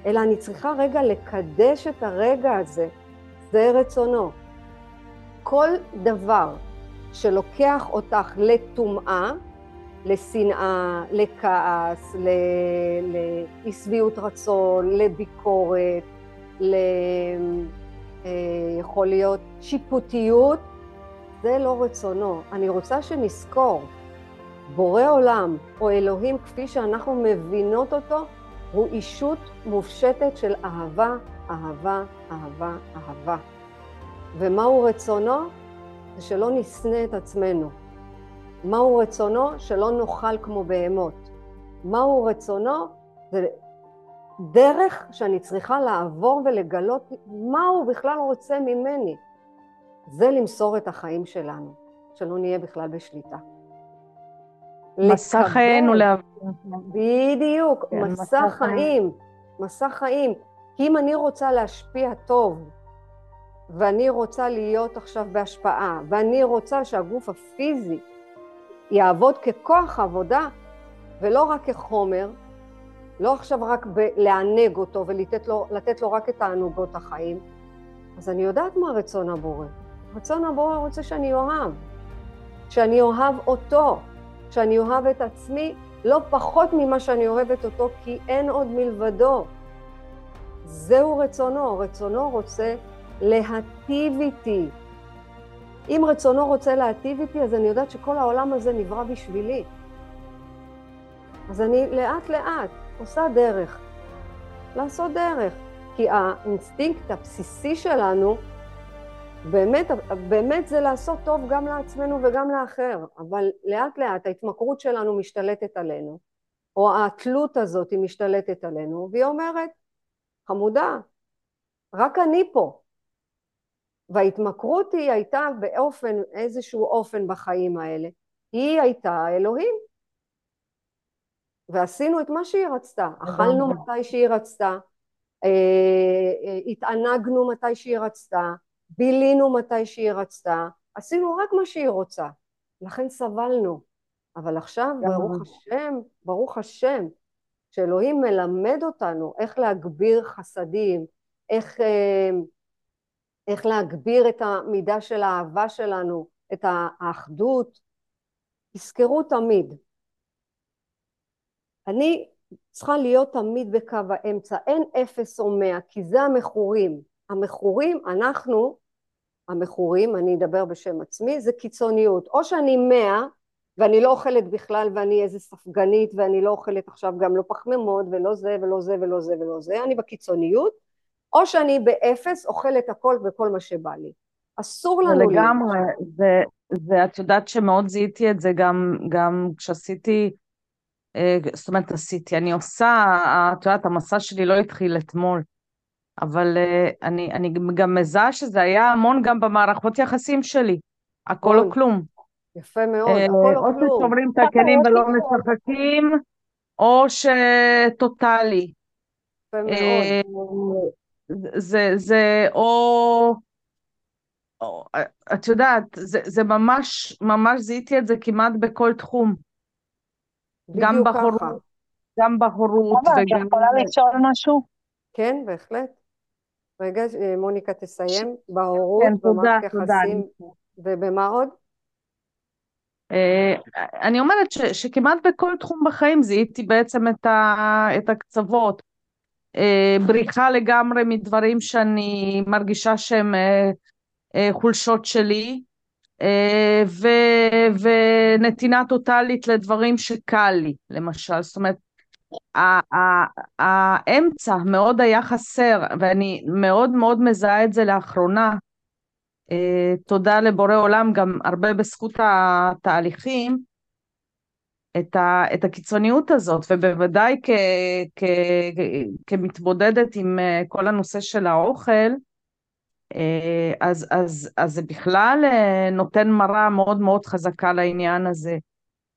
אלא אני צריכה רגע לקדש את הרגע הזה, זה רצונו. כל דבר שלוקח אותך לטומאה, לשנאה, לכעס, לאי שביעות רצון, לביקורת, ל... אה, יכול להיות שיפוטיות, זה לא רצונו. אני רוצה שנזכור, בורא עולם או אלוהים כפי שאנחנו מבינות אותו, הוא אישות מופשטת של אהבה, אהבה, אהבה, אהבה. ומהו רצונו? זה שלא נשנא את עצמנו. מהו רצונו? שלא נאכל כמו בהמות. מהו רצונו? זה דרך שאני צריכה לעבור ולגלות מה הוא בכלל רוצה ממני. זה למסור את החיים שלנו, שלא נהיה בכלל בשליטה. מסע חיינו להבין. בדיוק, כן, מסע חיים, מסע חיים. כי אם אני רוצה להשפיע טוב, ואני רוצה להיות עכשיו בהשפעה, ואני רוצה שהגוף הפיזי יעבוד ככוח עבודה, ולא רק כחומר, לא עכשיו רק לענג אותו ולתת לו, לו רק את תענוגות החיים, אז אני יודעת מה רצון הבורא. רצון הבורא רוצה שאני אוהב, שאני אוהב אותו, שאני אוהב את עצמי לא פחות ממה שאני אוהבת אותו, כי אין עוד מלבדו. זהו רצונו, רצונו רוצה להטיב איתי. אם רצונו רוצה להטיב איתי, אז אני יודעת שכל העולם הזה נברא בשבילי. אז אני לאט לאט עושה דרך. לעשות דרך. כי האינסטינקט הבסיסי שלנו באמת, באמת זה לעשות טוב גם לעצמנו וגם לאחר, אבל לאט לאט ההתמכרות שלנו משתלטת עלינו, או התלות הזאת היא משתלטת עלינו, והיא אומרת, חמודה, רק אני פה. וההתמכרות היא הייתה באופן, איזשהו אופן בחיים האלה, היא הייתה אלוהים. ועשינו את מה שהיא רצתה, אכלנו מתי שהיא רצתה, אה, אה, התענגנו מתי שהיא רצתה, בילינו מתי שהיא רצתה, עשינו רק מה שהיא רוצה, לכן סבלנו. אבל עכשיו, ברוך השם, ברוך השם, שאלוהים מלמד אותנו איך להגביר חסדים, איך, אה, איך להגביר את המידה של האהבה שלנו, את האחדות. תזכרו תמיד, אני צריכה להיות תמיד בקו האמצע, אין אפס או מאה, כי זה המכורים. המכורים, אנחנו, המכורים, אני אדבר בשם עצמי, זה קיצוניות. או שאני מאה, ואני לא אוכלת בכלל, ואני איזה ספגנית, ואני לא אוכלת עכשיו גם לא פחמימות, ולא זה, ולא זה, ולא זה, ולא זה, אני בקיצוניות, או שאני באפס, אוכלת הכל וכל מה שבא לי. אסור לנו... לגמרי, זה, זה, את יודעת שמאוד זיהיתי את זה גם, גם כשעשיתי אה, זאת אומרת, עשיתי, אני עושה, את יודעת, המסע שלי לא התחיל אתמול, אבל אה, אני, אני גם מזהה שזה היה המון גם במערכות יחסים שלי, הכל או כלום. יפה מאוד, אה, הכל או כלום. או ששוברים את הכלים ולא משחקים, או שטוטאלי. יפה מאוד. זה, זה, או... את יודעת, זה, זה ממש, ממש זיהיתי את זה כמעט בכל תחום. גם בהורות, גם בהורות. אבל את יכולה לשאול משהו? כן, בהחלט. רגע, מוניקה תסיים. בהורות, כן, במערכת יחסים, ובמה עוד? אה, אני אומרת ש, שכמעט בכל תחום בחיים זיהיתי בעצם את, ה, את הקצוות. אה, בריחה לגמרי מדברים שאני מרגישה שהם אה, חולשות שלי, אה, ו, ונתינה טוטאלית לדברים שקל לי, למשל. זאת אומרת, האמצע מאוד היה חסר, ואני מאוד מאוד מזהה את זה לאחרונה. אה, תודה לבורא עולם, גם הרבה בזכות התהליכים, את, ה, את הקיצוניות הזאת, ובוודאי כ, כ, כמתמודדת עם אה, כל הנושא של האוכל, אה, אז, אז, אז זה בכלל אה, נותן מראה מאוד מאוד חזקה לעניין הזה.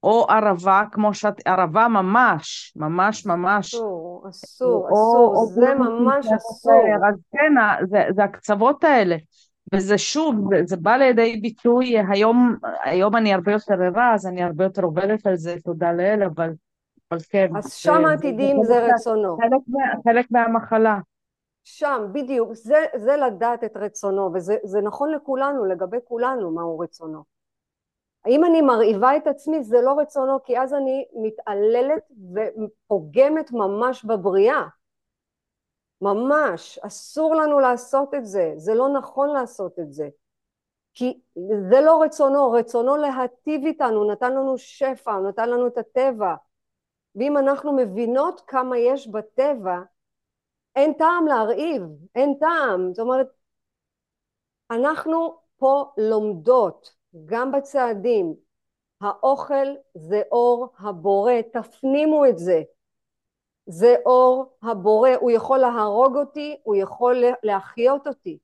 או ערבה, כמו שאת, ערבה ממש, ממש ממש. אסור, אסור, אסור, או, זה או ממש אסור. אז כן, זה, זה הקצוות האלה. וזה שוב, זה, בא לידי ביטוי, היום, היום אני הרבה יותר ערה, אז אני הרבה יותר עובדת על זה, תודה לאל, אבל, אבל כן. אז שם העתידים זה, זה, זה רצונו. חלק, חלק מהמחלה. שם, בדיוק, זה, זה לדעת את רצונו, וזה נכון לכולנו, לגבי כולנו, מהו רצונו. האם אני מרעיבה את עצמי? זה לא רצונו, כי אז אני מתעללת ופוגמת ממש בבריאה. ממש. אסור לנו לעשות את זה. זה לא נכון לעשות את זה. כי זה לא רצונו, רצונו להטיב איתנו, נתן לנו שפע, נתן לנו את הטבע. ואם אנחנו מבינות כמה יש בטבע, אין טעם להרעיב, אין טעם. זאת אומרת, אנחנו פה לומדות, גם בצעדים, האוכל זה אור הבורא, תפנימו את זה. זה אור הבורא, הוא יכול להרוג אותי, הוא יכול להחיות אותי.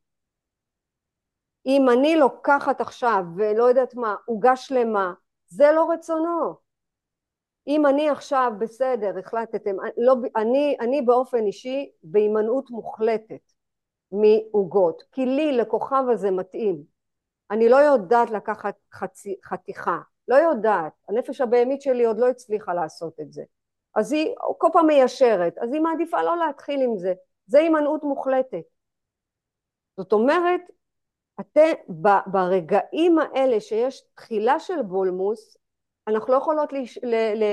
אם אני לוקחת עכשיו ולא יודעת מה, עוגה שלמה, זה לא רצונו. אם אני עכשיו בסדר, החלטתם, לא, אני, אני באופן אישי בהימנעות מוחלטת מעוגות, כי לי, לכוכב הזה מתאים. אני לא יודעת לקחת חצי, חתיכה, לא יודעת, הנפש הבהמית שלי עוד לא הצליחה לעשות את זה. אז היא כל פעם מיישרת, אז היא מעדיפה לא להתחיל עם זה, זה הימנעות מוחלטת. זאת אומרת, אתם, ברגעים האלה שיש תחילה של בולמוס, אנחנו לא יכולות לש, ל, ל,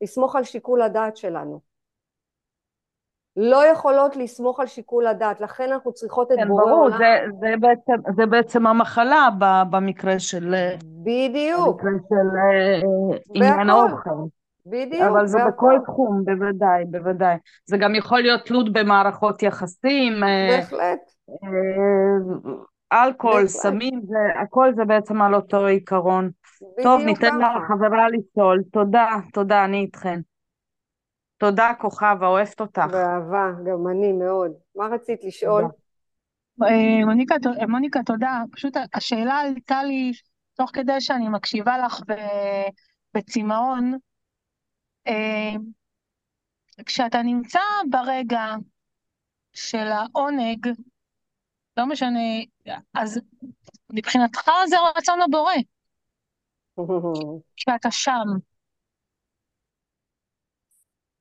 לסמוך על שיקול הדעת שלנו. לא יכולות לסמוך על שיקול הדעת, לכן אנחנו צריכות את כן, בורא ברור, עולם. זה, זה, בעצם, זה בעצם המחלה במקרה של, בדיוק, במקרה של אה, עניין. האוכל. בדיוק, אבל זה בהכל. בכל תחום, בוודאי, בוודאי. זה גם יכול להיות תלות במערכות יחסים, אה, בהחלט, אה, אלכוהול, בהחלט. סמים, זה, הכל זה בעצם על אותו עיקרון. טוב, ניתן ככה. לחברה לשאול. תודה, תודה, אני איתכן. תודה, כוכבה, אוהבת אותך. באהבה, גם אני מאוד. מה רצית לשאול? תודה. אה, מוניקה, מוניקה, תודה. פשוט השאלה עלתה לי תוך כדי שאני מקשיבה לך בצמאון. אה, כשאתה נמצא ברגע של העונג, לא משנה, אז מבחינתך זה רצון הבורא, כשאתה שם.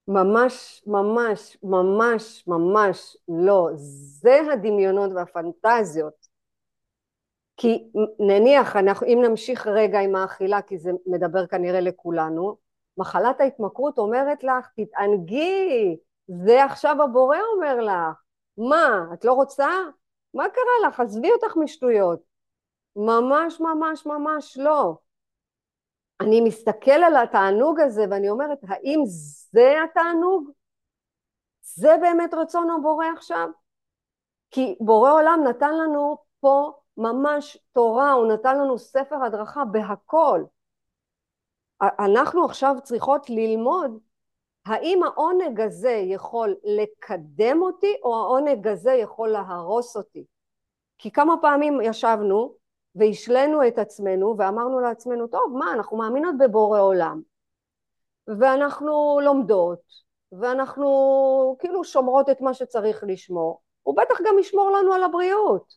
ממש, ממש, ממש, ממש לא. זה הדמיונות והפנטזיות. כי נניח, אנחנו, אם נמשיך רגע עם האכילה, כי זה מדבר כנראה לכולנו, מחלת ההתמכרות אומרת לך, תתענגי, זה עכשיו הבורא אומר לך. מה, את לא רוצה? מה קרה לך? עזבי אותך משטויות. ממש, ממש, ממש לא. אני מסתכל על התענוג הזה ואני אומרת, האם זה התענוג? זה באמת רצון הבורא עכשיו? כי בורא עולם נתן לנו פה ממש תורה, הוא נתן לנו ספר הדרכה בהכל. אנחנו עכשיו צריכות ללמוד האם העונג הזה יכול לקדם אותי או העונג הזה יכול להרוס אותי. כי כמה פעמים ישבנו והשלינו את עצמנו ואמרנו לעצמנו, טוב, מה, אנחנו מאמינות בבורא עולם, ואנחנו לומדות, ואנחנו כאילו שומרות את מה שצריך לשמור, הוא בטח גם ישמור לנו על הבריאות.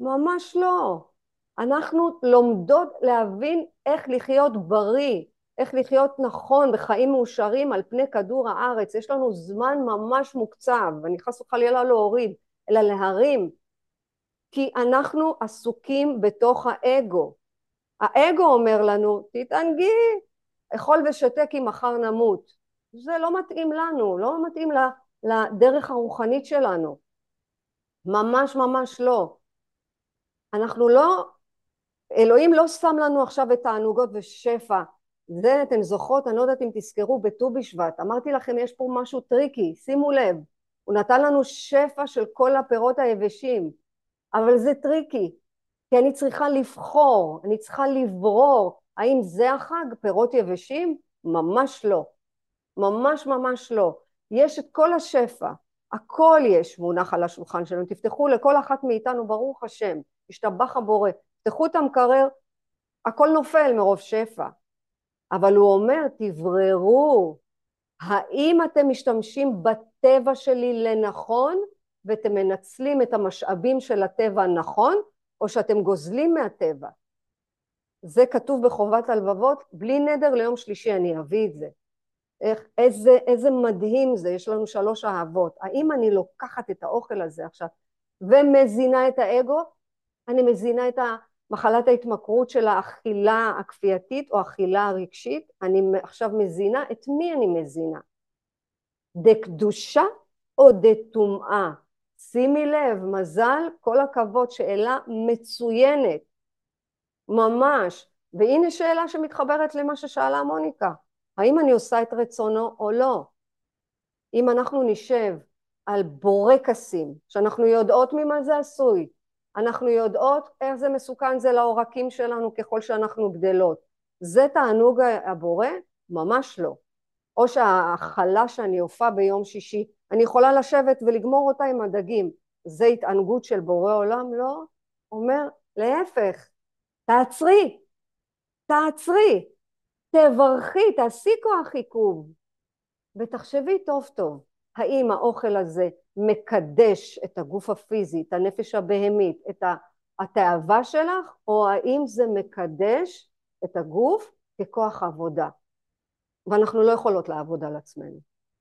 ממש לא. אנחנו לומדות להבין איך לחיות בריא, איך לחיות נכון בחיים מאושרים על פני כדור הארץ. יש לנו זמן ממש מוקצב, ואני חס וחלילה להוריד, אלא להרים. כי אנחנו עסוקים בתוך האגו. האגו אומר לנו, תתענגי, אכול ושתה כי מחר נמות. זה לא מתאים לנו, לא מתאים לדרך הרוחנית שלנו. ממש ממש לא. אנחנו לא, אלוהים לא שם לנו עכשיו את תענוגות ושפע. זה אתן זוכרות, אני לא יודעת אם תזכרו, בט"ו בשבט. אמרתי לכם, יש פה משהו טריקי, שימו לב. הוא נתן לנו שפע של כל הפירות היבשים. אבל זה טריקי, כי אני צריכה לבחור, אני צריכה לברור, האם זה החג, פירות יבשים? ממש לא. ממש ממש לא. יש את כל השפע, הכל יש מונח על השולחן שלנו. תפתחו לכל אחת מאיתנו, ברוך השם, השתבח הבורא. תפתחו את המקרר, הכל נופל מרוב שפע. אבל הוא אומר, תבררו, האם אתם משתמשים בטבע שלי לנכון, ואתם מנצלים את המשאבים של הטבע נכון, או שאתם גוזלים מהטבע. זה כתוב בחובת הלבבות, בלי נדר ליום שלישי אני אביא את זה. איך, איזה, איזה מדהים זה, יש לנו שלוש אהבות. האם אני לוקחת את האוכל הזה עכשיו ומזינה את האגו? אני מזינה את מחלת ההתמכרות של האכילה הכפייתית או האכילה הרגשית, אני עכשיו מזינה, את מי אני מזינה? דקדושה או דטומאה? שימי לב, מזל, כל הכבוד, שאלה מצוינת, ממש. והנה שאלה שמתחברת למה ששאלה מוניקה, האם אני עושה את רצונו או לא? אם אנחנו נשב על בורקסים, שאנחנו יודעות ממה זה עשוי, אנחנו יודעות איך זה מסוכן זה לעורקים שלנו ככל שאנחנו גדלות. זה תענוג הבורא? ממש לא. או שההכלה שאני אופה ביום שישי, אני יכולה לשבת ולגמור אותה עם הדגים. זה התענגות של בורא עולם? לא. אומר, להפך, תעצרי, תעצרי, תברכי, תעשי כוח עיכוב, ותחשבי טוב טוב, האם האוכל הזה מקדש את הגוף הפיזי, את הנפש הבהמית, את התאווה שלך, או האם זה מקדש את הגוף ככוח עבודה. ואנחנו לא יכולות לעבוד על עצמנו.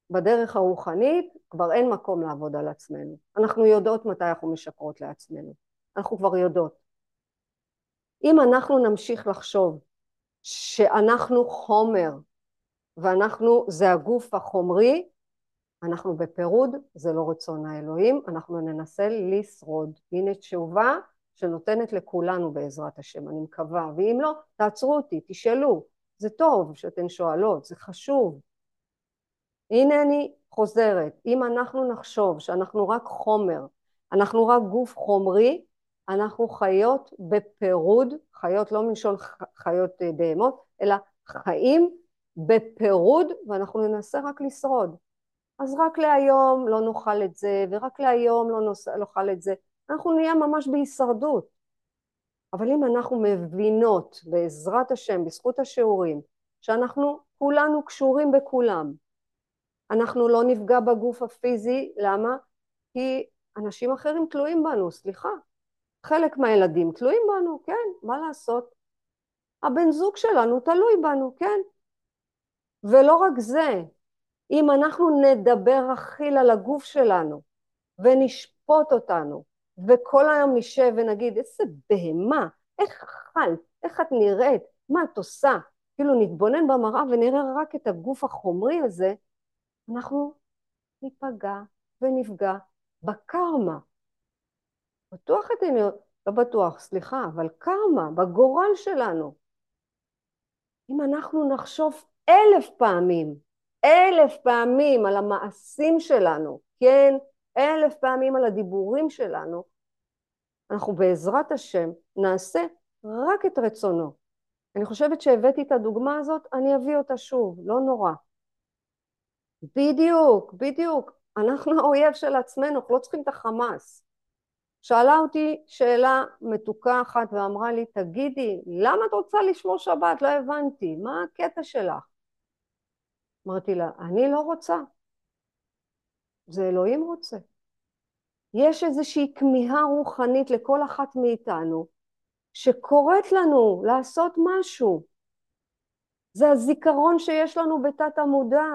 בדרך הרוחנית כבר אין מקום לעבוד על עצמנו. אנחנו יודעות מתי אנחנו משקרות לעצמנו. אנחנו כבר יודעות. אם אנחנו נמשיך לחשוב שאנחנו חומר ואנחנו, זה הגוף החומרי, אנחנו בפירוד, זה לא רצון האלוהים, אנחנו ננסה לשרוד. הנה תשובה שנותנת לכולנו בעזרת השם, אני מקווה, ואם לא, תעצרו אותי, תשאלו, זה טוב שאתן שואלות, זה חשוב. הנה אני חוזרת, אם אנחנו נחשוב שאנחנו רק חומר, אנחנו רק גוף חומרי, אנחנו חיות בפירוד, חיות לא מלשון חיות אה, בהמות, אלא חיים בפירוד, ואנחנו ננסה רק לשרוד. אז רק להיום לא נאכל את זה, ורק להיום לא נאכל את זה. אנחנו נהיה ממש בהישרדות. אבל אם אנחנו מבינות בעזרת השם, בזכות השיעורים, שאנחנו כולנו קשורים בכולם, אנחנו לא נפגע בגוף הפיזי, למה? כי אנשים אחרים תלויים בנו, סליחה. חלק מהילדים תלויים בנו, כן, מה לעשות? הבן זוג שלנו תלוי בנו, כן. ולא רק זה, אם אנחנו נדבר אכיל על הגוף שלנו ונשפוט אותנו וכל היום נשב ונגיד איזה בהמה, איך אכלת, איך את נראית, מה את עושה, כאילו נתבונן במראה ונראה רק את הגוף החומרי הזה, אנחנו ניפגע ונפגע בקרמה. בטוח אתם, לא בטוח, סליחה, אבל קרמה, בגורל שלנו. אם אנחנו נחשוב אלף פעמים אלף פעמים על המעשים שלנו, כן, אלף פעמים על הדיבורים שלנו, אנחנו בעזרת השם נעשה רק את רצונו. אני חושבת שהבאתי את הדוגמה הזאת, אני אביא אותה שוב, לא נורא. בדיוק, בדיוק. אנחנו האויב של עצמנו, אנחנו לא צריכים את החמאס. שאלה אותי שאלה מתוקה אחת ואמרה לי, תגידי, למה את רוצה לשמור שבת? לא הבנתי, מה הקטע שלך? אמרתי לה, אני לא רוצה, זה אלוהים רוצה. יש איזושהי כמיהה רוחנית לכל אחת מאיתנו שקוראת לנו לעשות משהו. זה הזיכרון שיש לנו בתת המודע.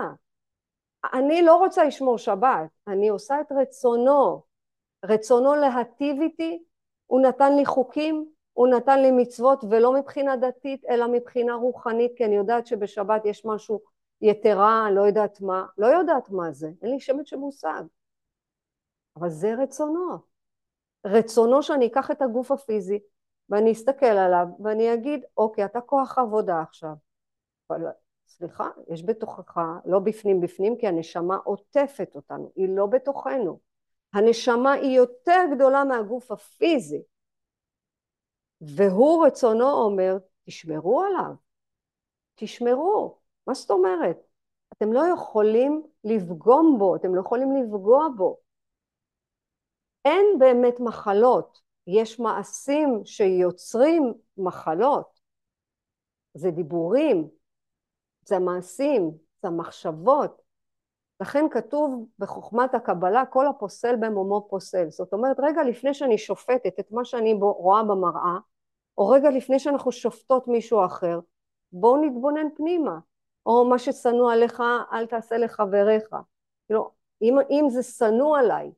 אני לא רוצה לשמור שבת, אני עושה את רצונו. רצונו להטיב איתי, הוא נתן לי חוקים, הוא נתן לי מצוות ולא מבחינה דתית אלא מבחינה רוחנית כי אני יודעת שבשבת יש משהו יתרה, לא יודעת מה, לא יודעת מה זה, אין לי שמץ של מושג. אבל זה רצונו. רצונו שאני אקח את הגוף הפיזי ואני אסתכל עליו ואני אגיד, אוקיי, אתה כוח עבודה עכשיו. אבל סליחה, יש בתוכך, לא בפנים בפנים, כי הנשמה עוטפת אותנו, היא לא בתוכנו. הנשמה היא יותר גדולה מהגוף הפיזי. והוא רצונו אומר, תשמרו עליו, תשמרו. מה זאת אומרת? אתם לא יכולים לפגום בו, אתם לא יכולים לפגוע בו. אין באמת מחלות, יש מעשים שיוצרים מחלות. זה דיבורים, זה המעשים, זה המחשבות. לכן כתוב בחוכמת הקבלה, כל הפוסל במומו פוסל. זאת אומרת, רגע לפני שאני שופטת את מה שאני רואה במראה, או רגע לפני שאנחנו שופטות מישהו אחר, בואו נתבונן פנימה. או מה ששנוא עליך אל תעשה לחבריך. כאילו, אם, אם זה שנוא עליי,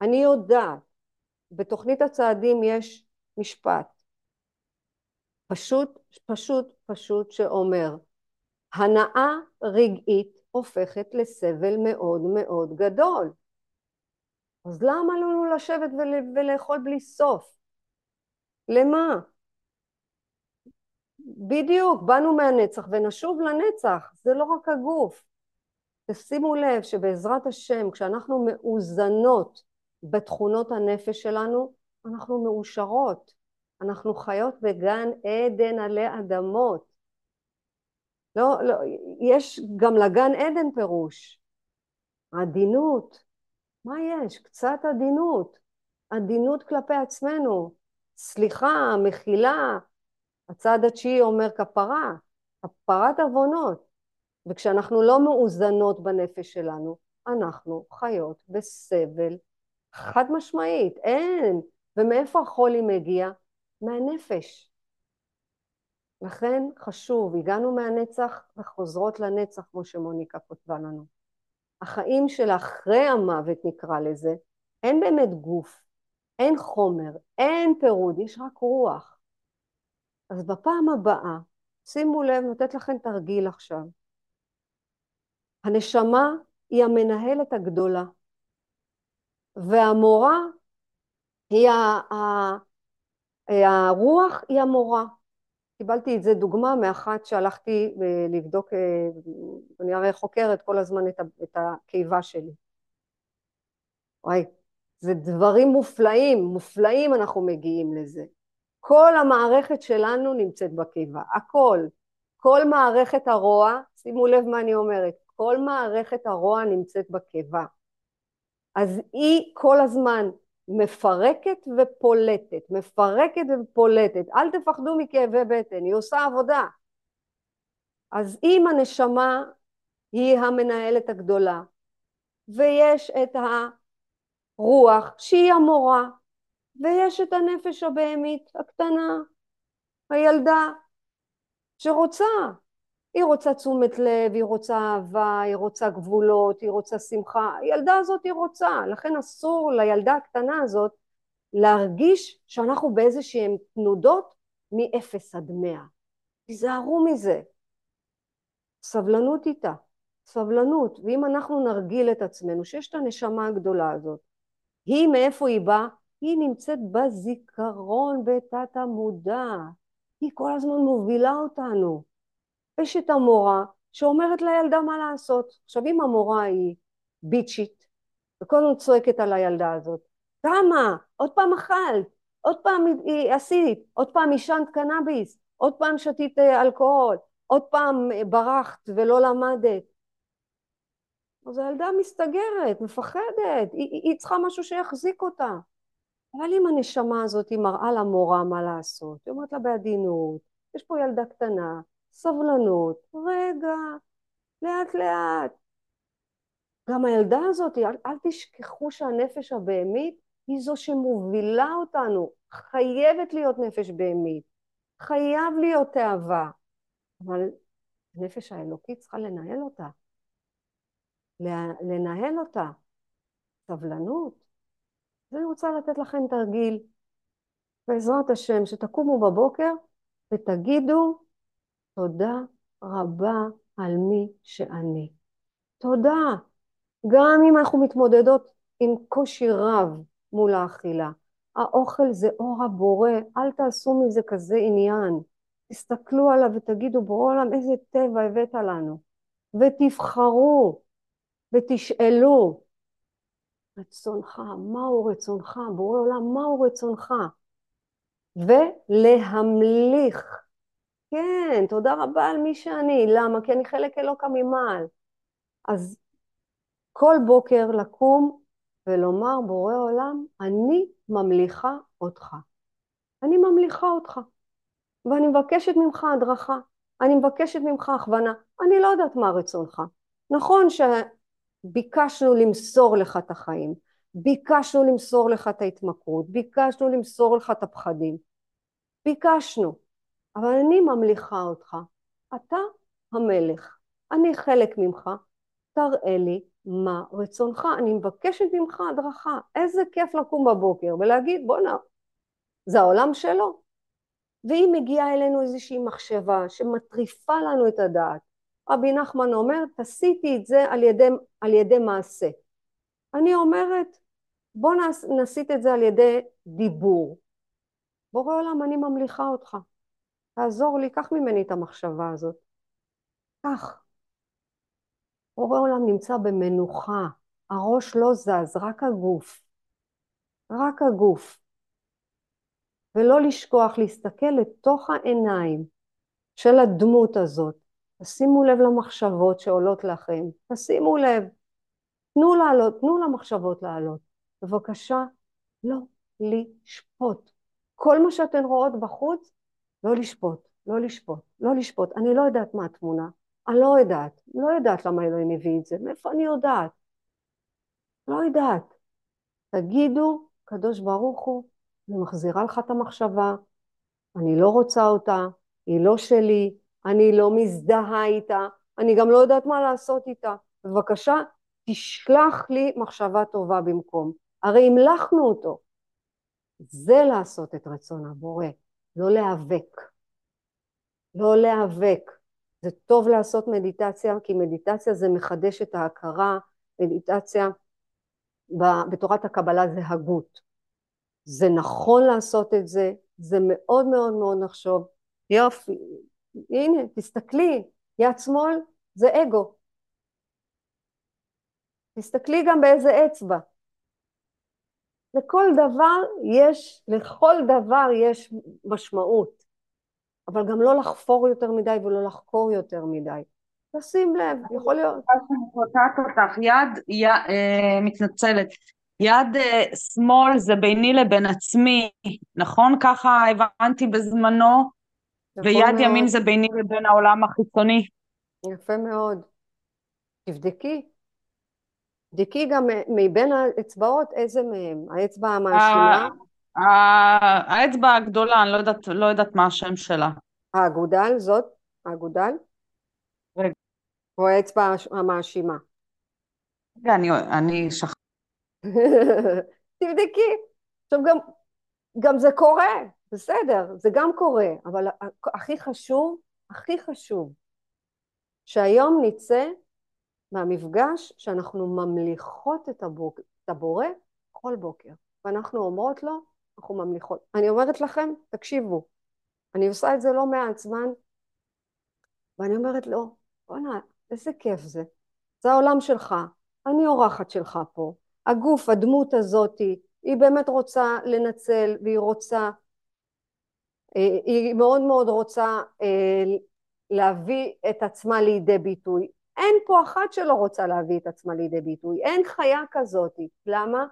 אני יודעת, בתוכנית הצעדים יש משפט, פשוט, פשוט, פשוט שאומר, הנאה רגעית הופכת לסבל מאוד מאוד גדול. אז למה לנו לשבת ולאכול בלי סוף? למה? בדיוק, באנו מהנצח ונשוב לנצח, זה לא רק הגוף. תשימו לב שבעזרת השם, כשאנחנו מאוזנות בתכונות הנפש שלנו, אנחנו מאושרות. אנחנו חיות בגן עדן עלי אדמות. לא, לא, יש גם לגן עדן פירוש. עדינות. מה יש? קצת עדינות. עדינות כלפי עצמנו. סליחה, מחילה. הצד התשיעי אומר כפרה. כפרת עוונות. וכשאנחנו לא מאוזנות בנפש שלנו, אנחנו חיות בסבל חד משמעית. אין. ומאיפה החולי מגיע? מהנפש. לכן חשוב, הגענו מהנצח וחוזרות לנצח כמו שמוניקה כותבה לנו. החיים של אחרי המוות נקרא לזה, אין באמת גוף, אין חומר, אין פירוד, יש רק רוח. אז בפעם הבאה, שימו לב, נותנת לכם תרגיל עכשיו. הנשמה היא המנהלת הגדולה, והמורה היא הרוח היא המורה. קיבלתי את זה דוגמה מאחת שהלכתי אה, לבדוק, אה, אני הרי חוקרת כל הזמן את הקיבה שלי. וואי, זה דברים מופלאים, מופלאים אנחנו מגיעים לזה. כל המערכת שלנו נמצאת בקיבה, הכל. כל מערכת הרוע, שימו לב מה אני אומרת, כל מערכת הרוע נמצאת בקיבה. אז היא כל הזמן מפרקת ופולטת, מפרקת ופולטת, אל תפחדו מכאבי בטן, היא עושה עבודה. אז אם הנשמה היא המנהלת הגדולה, ויש את הרוח שהיא המורה, ויש את הנפש הבהמית הקטנה, הילדה, שרוצה, היא רוצה תשומת לב, היא רוצה אהבה, היא רוצה גבולות, היא רוצה שמחה, הילדה הזאת היא רוצה, לכן אסור לילדה הקטנה הזאת להרגיש שאנחנו באיזשהן תנודות מאפס עד מאה. תיזהרו מזה. סבלנות איתה, סבלנות, ואם אנחנו נרגיל את עצמנו שיש את הנשמה הגדולה הזאת, היא מאיפה היא באה? היא נמצאת בזיכרון בתת המודע, היא כל הזמן מובילה אותנו. יש את המורה שאומרת לילדה מה לעשות. עכשיו אם המורה היא ביצ'ית, וכל הזמן צועקת על הילדה הזאת, כמה? עוד פעם אכלת, עוד פעם עשית, עוד פעם עישנת קנאביס, עוד פעם שתית אה, אלכוהול, עוד פעם אה, ברחת ולא למדת. אז הילדה מסתגרת, מפחדת, היא, היא צריכה משהו שיחזיק אותה. אבל אם הנשמה הזאת היא מראה למורה מה לעשות, היא אומרת לה בעדינות, יש פה ילדה קטנה, סבלנות, רגע, לאט לאט. גם הילדה הזאת, אל, אל תשכחו שהנפש הבהמית היא זו שמובילה אותנו, חייבת להיות נפש בהמית, חייב להיות תאווה, אבל הנפש האלוקית צריכה לנהל אותה, לנהל אותה, סבלנות. אז אני רוצה לתת לכם תרגיל, בעזרת השם, שתקומו בבוקר ותגידו תודה רבה על מי שאני. תודה. גם אם אנחנו מתמודדות עם קושי רב מול האכילה. האוכל זה אור הבורא, אל תעשו מזה כזה עניין. תסתכלו עליו ותגידו, בורא עולם, איזה טבע הבאת לנו. ותבחרו ותשאלו, רצונך, מהו רצונך? בורא עולם, מהו רצונך? ולהמליך כן, תודה רבה על מי שאני. למה? כי אני חלק אלוקא ממעל. אז כל בוקר לקום ולומר, בורא עולם, אני ממליכה אותך. אני ממליכה אותך. ואני מבקשת ממך הדרכה. אני מבקשת ממך הכוונה. אני לא יודעת מה רצונך. נכון שביקשנו למסור לך את החיים. ביקשנו למסור לך את ההתמכרות. ביקשנו למסור לך את הפחדים. ביקשנו. אבל אני ממליכה אותך. אתה המלך, אני חלק ממך, תראה לי מה רצונך. אני מבקשת ממך הדרכה. איזה כיף לקום בבוקר ולהגיד, בואנה, זה העולם שלו. ואם מגיעה אלינו איזושהי מחשבה שמטריפה לנו את הדעת, רבי נחמן אומר, תסיטי את זה על ידי, על ידי מעשה. אני אומרת, בוא נסיט את זה על ידי דיבור. בורא עולם, אני ממליכה אותך. תעזור לי, קח ממני את המחשבה הזאת. קח. בורא עולם נמצא במנוחה, הראש לא זז, רק הגוף. רק הגוף. ולא לשכוח להסתכל לתוך העיניים של הדמות הזאת. תשימו לב למחשבות שעולות לכם, תשימו לב. תנו לעלות, תנו למחשבות לעלות. בבקשה, לא לשפוט. כל מה שאתן רואות בחוץ, לא לשפוט, לא לשפוט, לא לשפוט. אני לא יודעת מה התמונה, אני לא יודעת, לא יודעת למה אלוהים הביא את זה, מאיפה אני יודעת? לא יודעת. תגידו, קדוש ברוך הוא, אני מחזירה לך את המחשבה, אני לא רוצה אותה, היא לא שלי, אני לא מזדהה איתה, אני גם לא יודעת מה לעשות איתה. בבקשה, תשלח לי מחשבה טובה במקום. הרי המלכנו אותו. זה לעשות את רצון הבורא, לא להיאבק. לא להיאבק. זה טוב לעשות מדיטציה, כי מדיטציה זה מחדש את ההכרה, מדיטציה בתורת הקבלה זה הגות. זה נכון לעשות את זה, זה מאוד מאוד מאוד נחשוב. יופי, הנה, תסתכלי, יד שמאל זה אגו. תסתכלי גם באיזה אצבע. לכל דבר יש, לכל דבר יש משמעות, אבל גם לא לחפור יותר מדי ולא לחקור יותר מדי. תשים לב, יכול להיות. אני קוטעת אותך, יד, אה, מתנצלת, יד אה, שמאל זה ביני לבין עצמי, נכון? ככה הבנתי בזמנו, ויד מאוד. ימין זה ביני לבין העולם החיצוני. יפה מאוד. תבדקי. תבדקי גם מבין האצבעות איזה מהם, האצבע המאשימה. האצבע הגדולה, אני לא יודעת, לא יודעת מה השם שלה. האגודל, זאת? האגודל? רגע. או האצבע המאשימה? רגע, אני, אני שכחתי. תבדקי. עכשיו גם, גם זה קורה, בסדר, זה גם קורה, אבל הכי חשוב, הכי חשוב, שהיום נצא מהמפגש שאנחנו ממליכות את, הבוק, את הבורא כל בוקר, ואנחנו אומרות לו, אנחנו ממליכות. אני אומרת לכם, תקשיבו, אני עושה את זה לא מעט זמן, ואני אומרת לו, בוא'נה, איזה כיף זה. זה העולם שלך, אני אורחת שלך פה. הגוף, הדמות הזאתי, היא באמת רוצה לנצל והיא רוצה, היא מאוד מאוד רוצה אה, להביא את עצמה לידי ביטוי. אין פה אחת שלא רוצה להביא את עצמה לידי ביטוי, אין חיה כזאת. למה?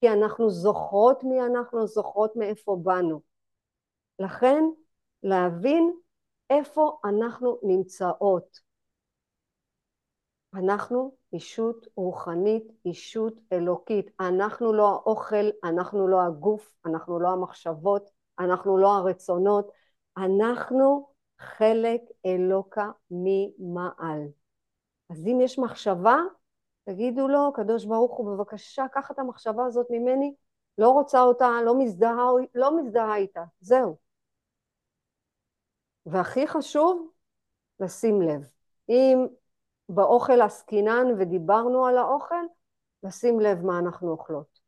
כי אנחנו זוכרות מי אנחנו, זוכרות מאיפה באנו. לכן להבין איפה אנחנו נמצאות. אנחנו אישות רוחנית, אישות אלוקית. אנחנו לא האוכל, אנחנו לא הגוף, אנחנו לא המחשבות, אנחנו לא הרצונות, אנחנו חלק אלוקה ממעל. אז אם יש מחשבה, תגידו לו, קדוש ברוך הוא, בבקשה, קח את המחשבה הזאת ממני, לא רוצה אותה, לא מזדהה, לא מזדהה איתה, זהו. והכי חשוב, לשים לב. אם באוכל עסקינן ודיברנו על האוכל, לשים לב מה אנחנו אוכלות.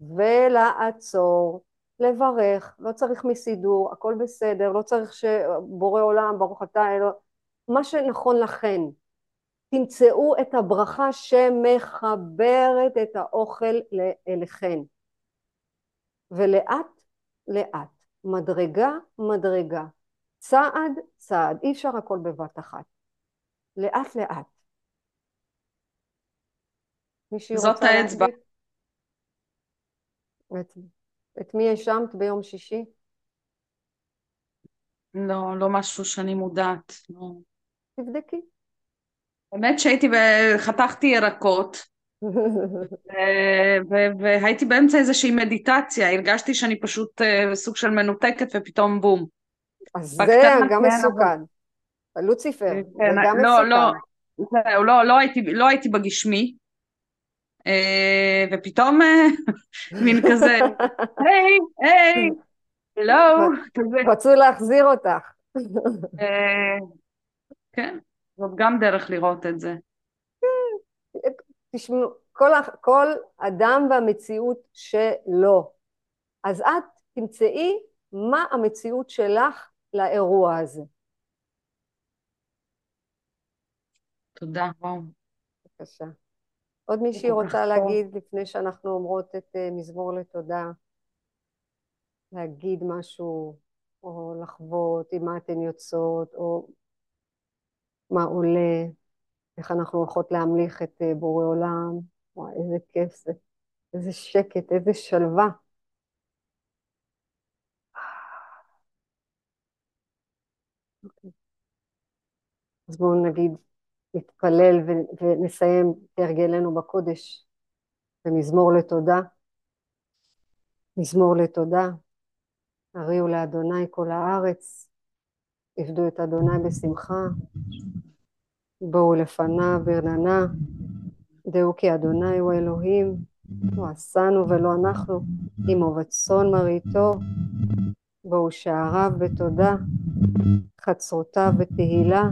ולעצור, לברך, לא צריך מסידור, הכל בסדר, לא צריך שבורא עולם, ברוך אתה אלו, מה שנכון לכן. תמצאו את הברכה שמחברת את האוכל אליכן. ולאט לאט, מדרגה מדרגה, צעד צעד, אי אפשר הכל בבת אחת. לאט לאט. זאת האצבע. את מי האשמת ביום שישי? לא, לא משהו שאני מודעת. לא. תבדקי. באמת שהייתי, חתכתי ירקות, והייתי באמצע איזושהי מדיטציה, הרגשתי שאני פשוט אה, סוג של מנותקת ופתאום בום. אז זה גם מסוכן. לוציפר, זה כן, גם לא, מסוכן. לא, לא, לא הייתי, לא הייתי בגשמי, ופתאום אה, מין כזה, היי, היי, לא, כזה. רצו להחזיר אותך. אה, כן, זאת גם דרך לראות את זה. תשמעו, כל, כל אדם והמציאות שלו. אז את תמצאי מה המציאות שלך לאירוע הזה. תודה, וואו. בבקשה. עוד מישהי רוצה טוב. להגיד לפני שאנחנו אומרות את אה, מזמור לתודה? להגיד משהו, או לחוות עם מה אתן יוצאות, או מה עולה, איך אנחנו הולכות להמליך את אה, בורא עולם. וואי, איזה כיף זה. איזה שקט, איזה שלווה. אוקיי. אז בואו נגיד, נתפלל ונסיים כהרגלנו בקודש במזמור לתודה. מזמור לתודה. הריעו לאדוני כל הארץ, עבדו את אדוני בשמחה, בואו לפניו ברננה, דעו כי אדוני הוא אלוהים, הוא עשנו ולא אנחנו, עמו וצאן מרעיתו, בואו שעריו בתודה, חצרותיו בתהילה,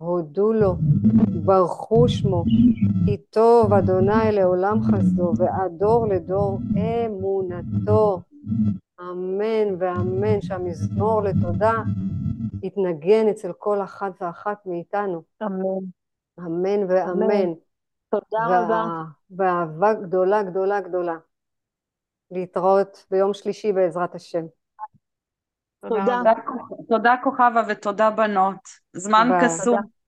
הודו לו, ברכו שמו, כי טוב אדוני לעולם חסדו, ועד דור לדור אמונתו. אמן ואמן שהמזמור לתודה יתנגן אצל כל אחת ואחת מאיתנו. אמן. אמן ואמן. אמן. תודה רבה. וה- ואהבה גדולה גדולה גדולה. להתראות ביום שלישי בעזרת השם. תודה. תודה, כוכבה ותודה בנות. זמן. קסום.